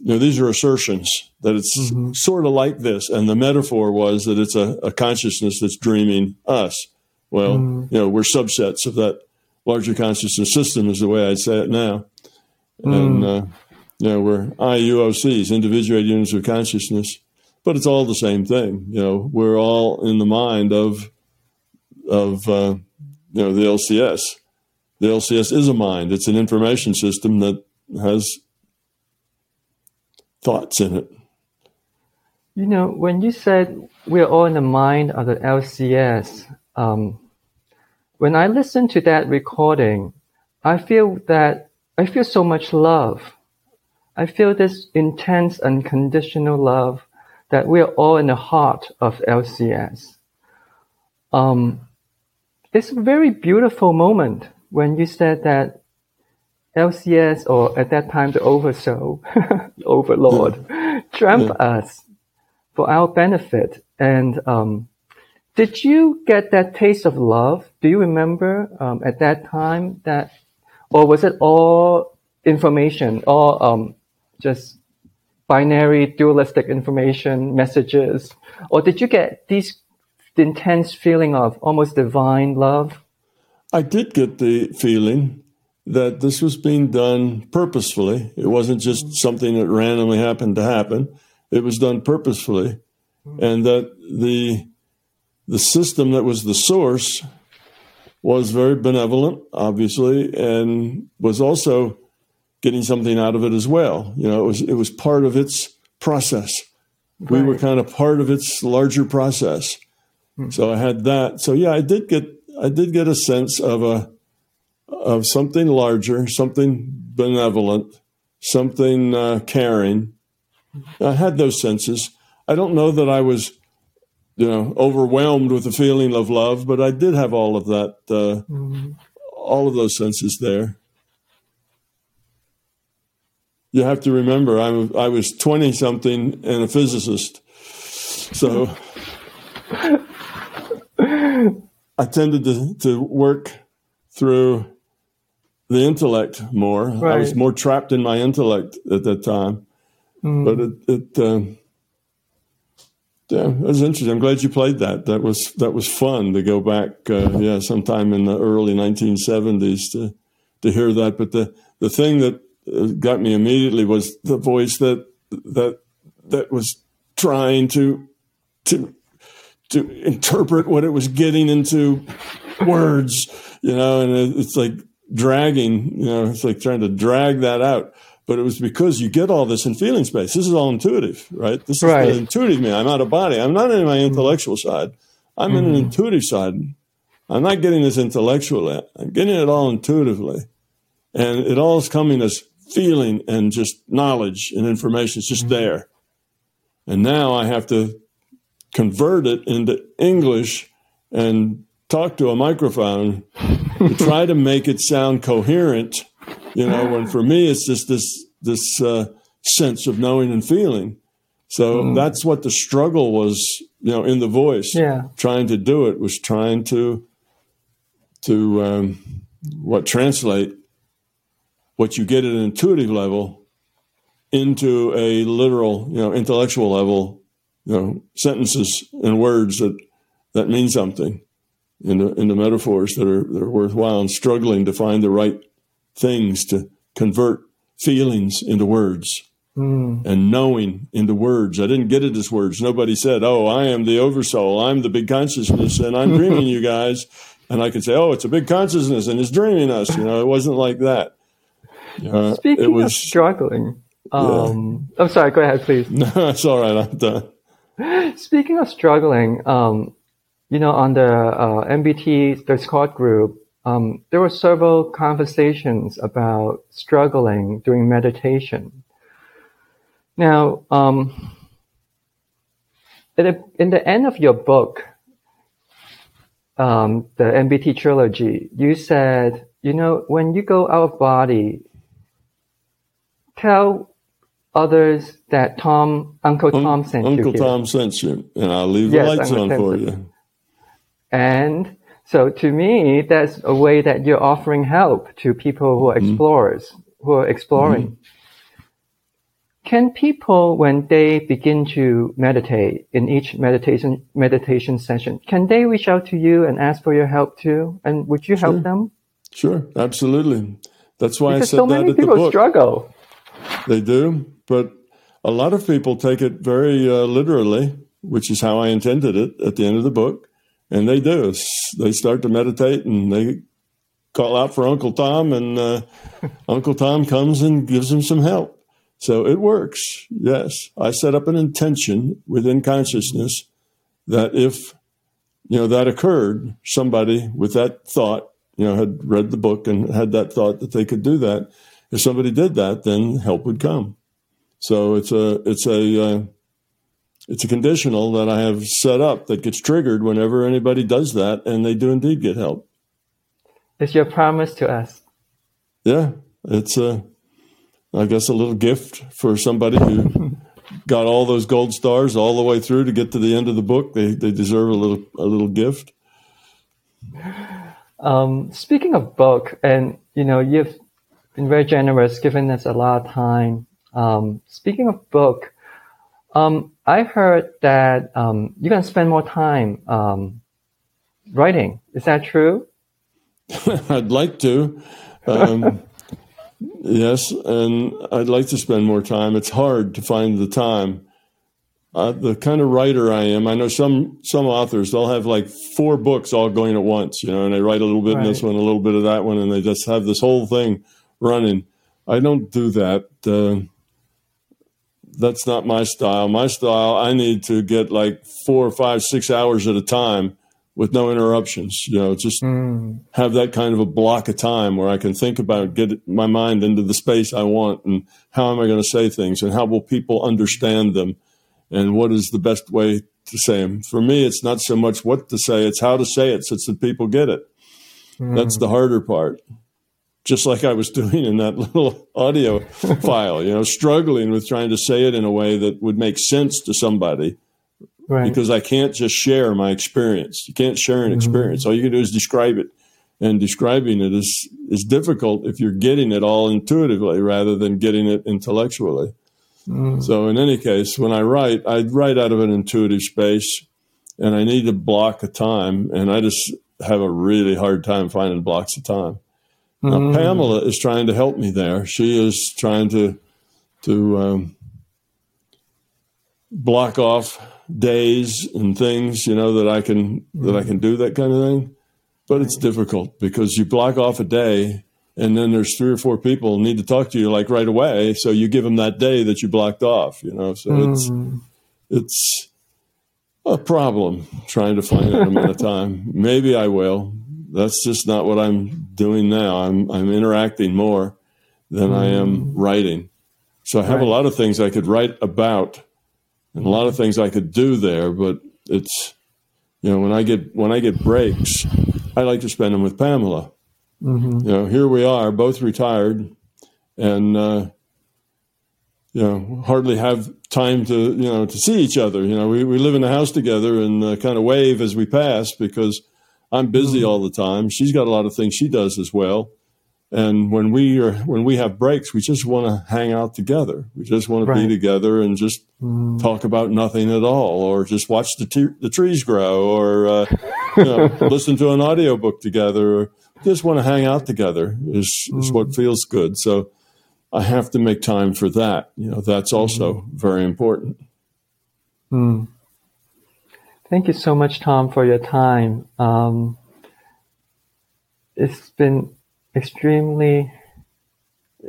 you know these are assertions that it's mm-hmm. sort of like this, and the metaphor was that it's a, a consciousness that's dreaming us. Well, mm. you know, we're subsets of that larger consciousness system, is the way I'd say it now. Mm. And, uh, you know, we're IUOCs, individuated units of consciousness, but it's all the same thing. You know, we're all in the mind of, of, uh, you know, the LCS. The LCS is a mind. It's an information system that has thoughts in it. You know, when you said we're all in the mind of the LCS, um, when I listen to that recording, I feel that I feel so much love. I feel this intense unconditional love that we're all in the heart of LCS. Um, it's a very beautiful moment when you said that LCS, or at that time the Oversoul, Overlord, dreamt yeah. us for our benefit. And um, did you get that taste of love? Do you remember um, at that time that, or was it all information, all um, just binary dualistic information messages, or did you get these intense feeling of almost divine love? I did get the feeling that this was being done purposefully. It wasn't just something that randomly happened to happen. It was done purposefully, and that the the system that was the source was very benevolent, obviously, and was also getting something out of it as well. You know, it was it was part of its process. Right. We were kind of part of its larger process. Hmm. So I had that. So yeah, I did get I did get a sense of a of something larger, something benevolent, something uh, caring. I had those senses. I don't know that I was you know, overwhelmed with the feeling of love, but I did have all of that, uh, mm-hmm. all of those senses there. you have to remember, I'm, I was 20 something and a physicist. So I tended to, to work through the intellect more. Right. I was more trapped in my intellect at that time. Mm. But it, it uh, yeah, that was interesting. I'm glad you played that. That was that was fun to go back. Uh, yeah, sometime in the early 1970s to to hear that. But the the thing that uh, got me immediately was the voice that that that was trying to to to interpret what it was getting into words, you know, and it's like dragging, you know, it's like trying to drag that out. But it was because you get all this in feeling space. This is all intuitive, right? This is right. the intuitive me. I'm out of body. I'm not in my intellectual side. I'm mm-hmm. in an mm-hmm. intuitive side. I'm not getting this intellectually. I'm getting it all intuitively. And it all is coming as feeling and just knowledge and information. It's just mm-hmm. there. And now I have to convert it into English and talk to a microphone to try to make it sound coherent. You know, and for me it's just this this uh, sense of knowing and feeling. So mm. that's what the struggle was, you know, in the voice. Yeah, trying to do it was trying to to um, what translate what you get at an intuitive level into a literal, you know, intellectual level you know, sentences and words that, that mean something into, into metaphors that are, that are worthwhile and struggling to find the right things to convert feelings into words mm. and knowing into words. I didn't get it as words. Nobody said, Oh, I am the oversoul. I'm the big consciousness and I'm dreaming you guys. And I could say, Oh, it's a big consciousness and it's dreaming us. You know, it wasn't like that. Uh, Speaking was, of struggling, um, yeah. I'm sorry, go ahead, please. No, it's all right. I'm done. Speaking of struggling, um, you know, on the uh, MBT Discord group, um, there were several conversations about struggling during meditation. Now, um, in the end of your book, um, the MBT trilogy, you said, you know, when you go out of body, tell others that Tom, Uncle Tom sent Uncle you. Uncle Tom sent you, and I'll leave yes, the lights Uncle on for you. And so to me, that's a way that you're offering help to people who are mm-hmm. explorers, who are exploring. Mm-hmm. Can people, when they begin to meditate in each meditation meditation session, can they reach out to you and ask for your help too? And would you sure. help them? Sure, absolutely. That's why because I said so that many at people the book. struggle. They do, but a lot of people take it very uh, literally, which is how I intended it at the end of the book. And they do. They start to meditate and they call out for Uncle Tom, and uh, Uncle Tom comes and gives them some help. So it works. Yes. I set up an intention within consciousness that if, you know, that occurred, somebody with that thought, you know, had read the book and had that thought that they could do that. If somebody did that, then help would come. So it's a it's a uh, it's a conditional that I have set up that gets triggered whenever anybody does that, and they do indeed get help. It's your promise to us. Yeah, it's a I guess a little gift for somebody who got all those gold stars all the way through to get to the end of the book. They they deserve a little a little gift. Um, speaking of book, and you know, you've been very generous, giving us a lot of time um, speaking of book, um, I heard that um, you can spend more time um, writing. Is that true? I'd like to. Um, yes, and I'd like to spend more time. It's hard to find the time. Uh, the kind of writer I am, I know some some authors they'll have like four books all going at once, you know, and they write a little bit right. in this one, a little bit of that one, and they just have this whole thing running. I don't do that. Uh, that's not my style. My style, I need to get like four or five, six hours at a time with no interruptions. You know, just mm. have that kind of a block of time where I can think about get my mind into the space I want and how am I going to say things and how will people understand them and what is the best way to say them. For me, it's not so much what to say; it's how to say it so that people get it. Mm. That's the harder part. Just like I was doing in that little audio file, you know, struggling with trying to say it in a way that would make sense to somebody. Right. Because I can't just share my experience. You can't share an mm-hmm. experience. All you can do is describe it. And describing it is, is difficult if you're getting it all intuitively rather than getting it intellectually. Mm. So in any case, when I write, I write out of an intuitive space and I need to block a time and I just have a really hard time finding blocks of time. Now, mm. Pamela is trying to help me there. She is trying to to um, block off days and things, you know, that I can mm. that I can do that kind of thing. But it's difficult because you block off a day, and then there's three or four people need to talk to you like right away. So you give them that day that you blocked off, you know. So mm. it's it's a problem trying to find that amount of time. Maybe I will, that's just not what I'm doing now. I'm I'm interacting more than mm. I am mm. writing. So I have right. a lot of things I could write about and a lot of things I could do there, but it's you know when I get when I get breaks, I like to spend them with Pamela. Mm-hmm. You know, here we are, both retired, and uh, you know hardly have time to you know to see each other. You know, we, we live in a house together and uh, kind of wave as we pass because I'm busy mm-hmm. all the time. She's got a lot of things she does as well. And when we are when we have breaks, we just want to hang out together. We just want to be together and just mm. talk about nothing at all, or just watch the te- the trees grow, or uh, you know, listen to an audiobook together, or just want to hang out together. Is mm. is what mm. feels good. So I have to make time for that. You know, that's also mm. very important. Thank you so much, Tom, for your time. Um, it's been extremely,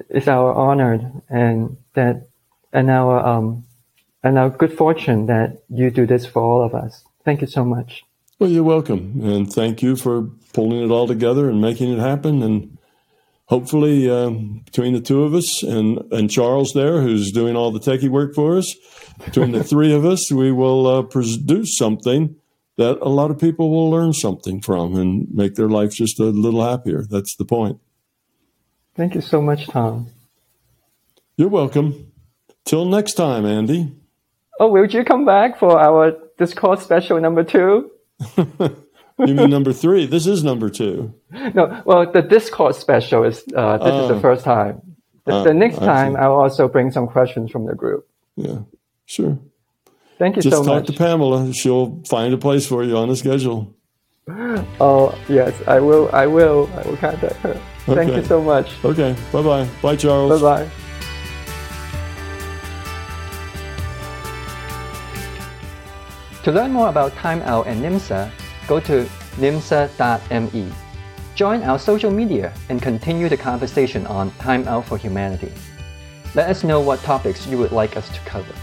it's our honor and that, and our, um, and our good fortune that you do this for all of us. Thank you so much. Well, you're welcome. And thank you for pulling it all together and making it happen. And hopefully, um, between the two of us and, and Charles there, who's doing all the techie work for us, between the three of us, we will uh, produce something that a lot of people will learn something from and make their life just a little happier. That's the point. Thank you so much, Tom. You're welcome. Till next time, Andy. Oh, will you come back for our Discord special number two? you mean number three? This is number two. No, well, the Discord special is uh, this is the ah. first time. The, uh, the next time, I'll also bring some questions from the group. Yeah. Sure. Thank you Just so much. Just talk to Pamela. She'll find a place for you on the schedule. Oh, yes, I will. I will. I will contact her. Okay. Thank you so much. Okay. Bye bye. Bye, Charles. Bye bye. To learn more about Time Out and NIMSA, go to nimsa.me. Join our social media and continue the conversation on Time Out for Humanity. Let us know what topics you would like us to cover.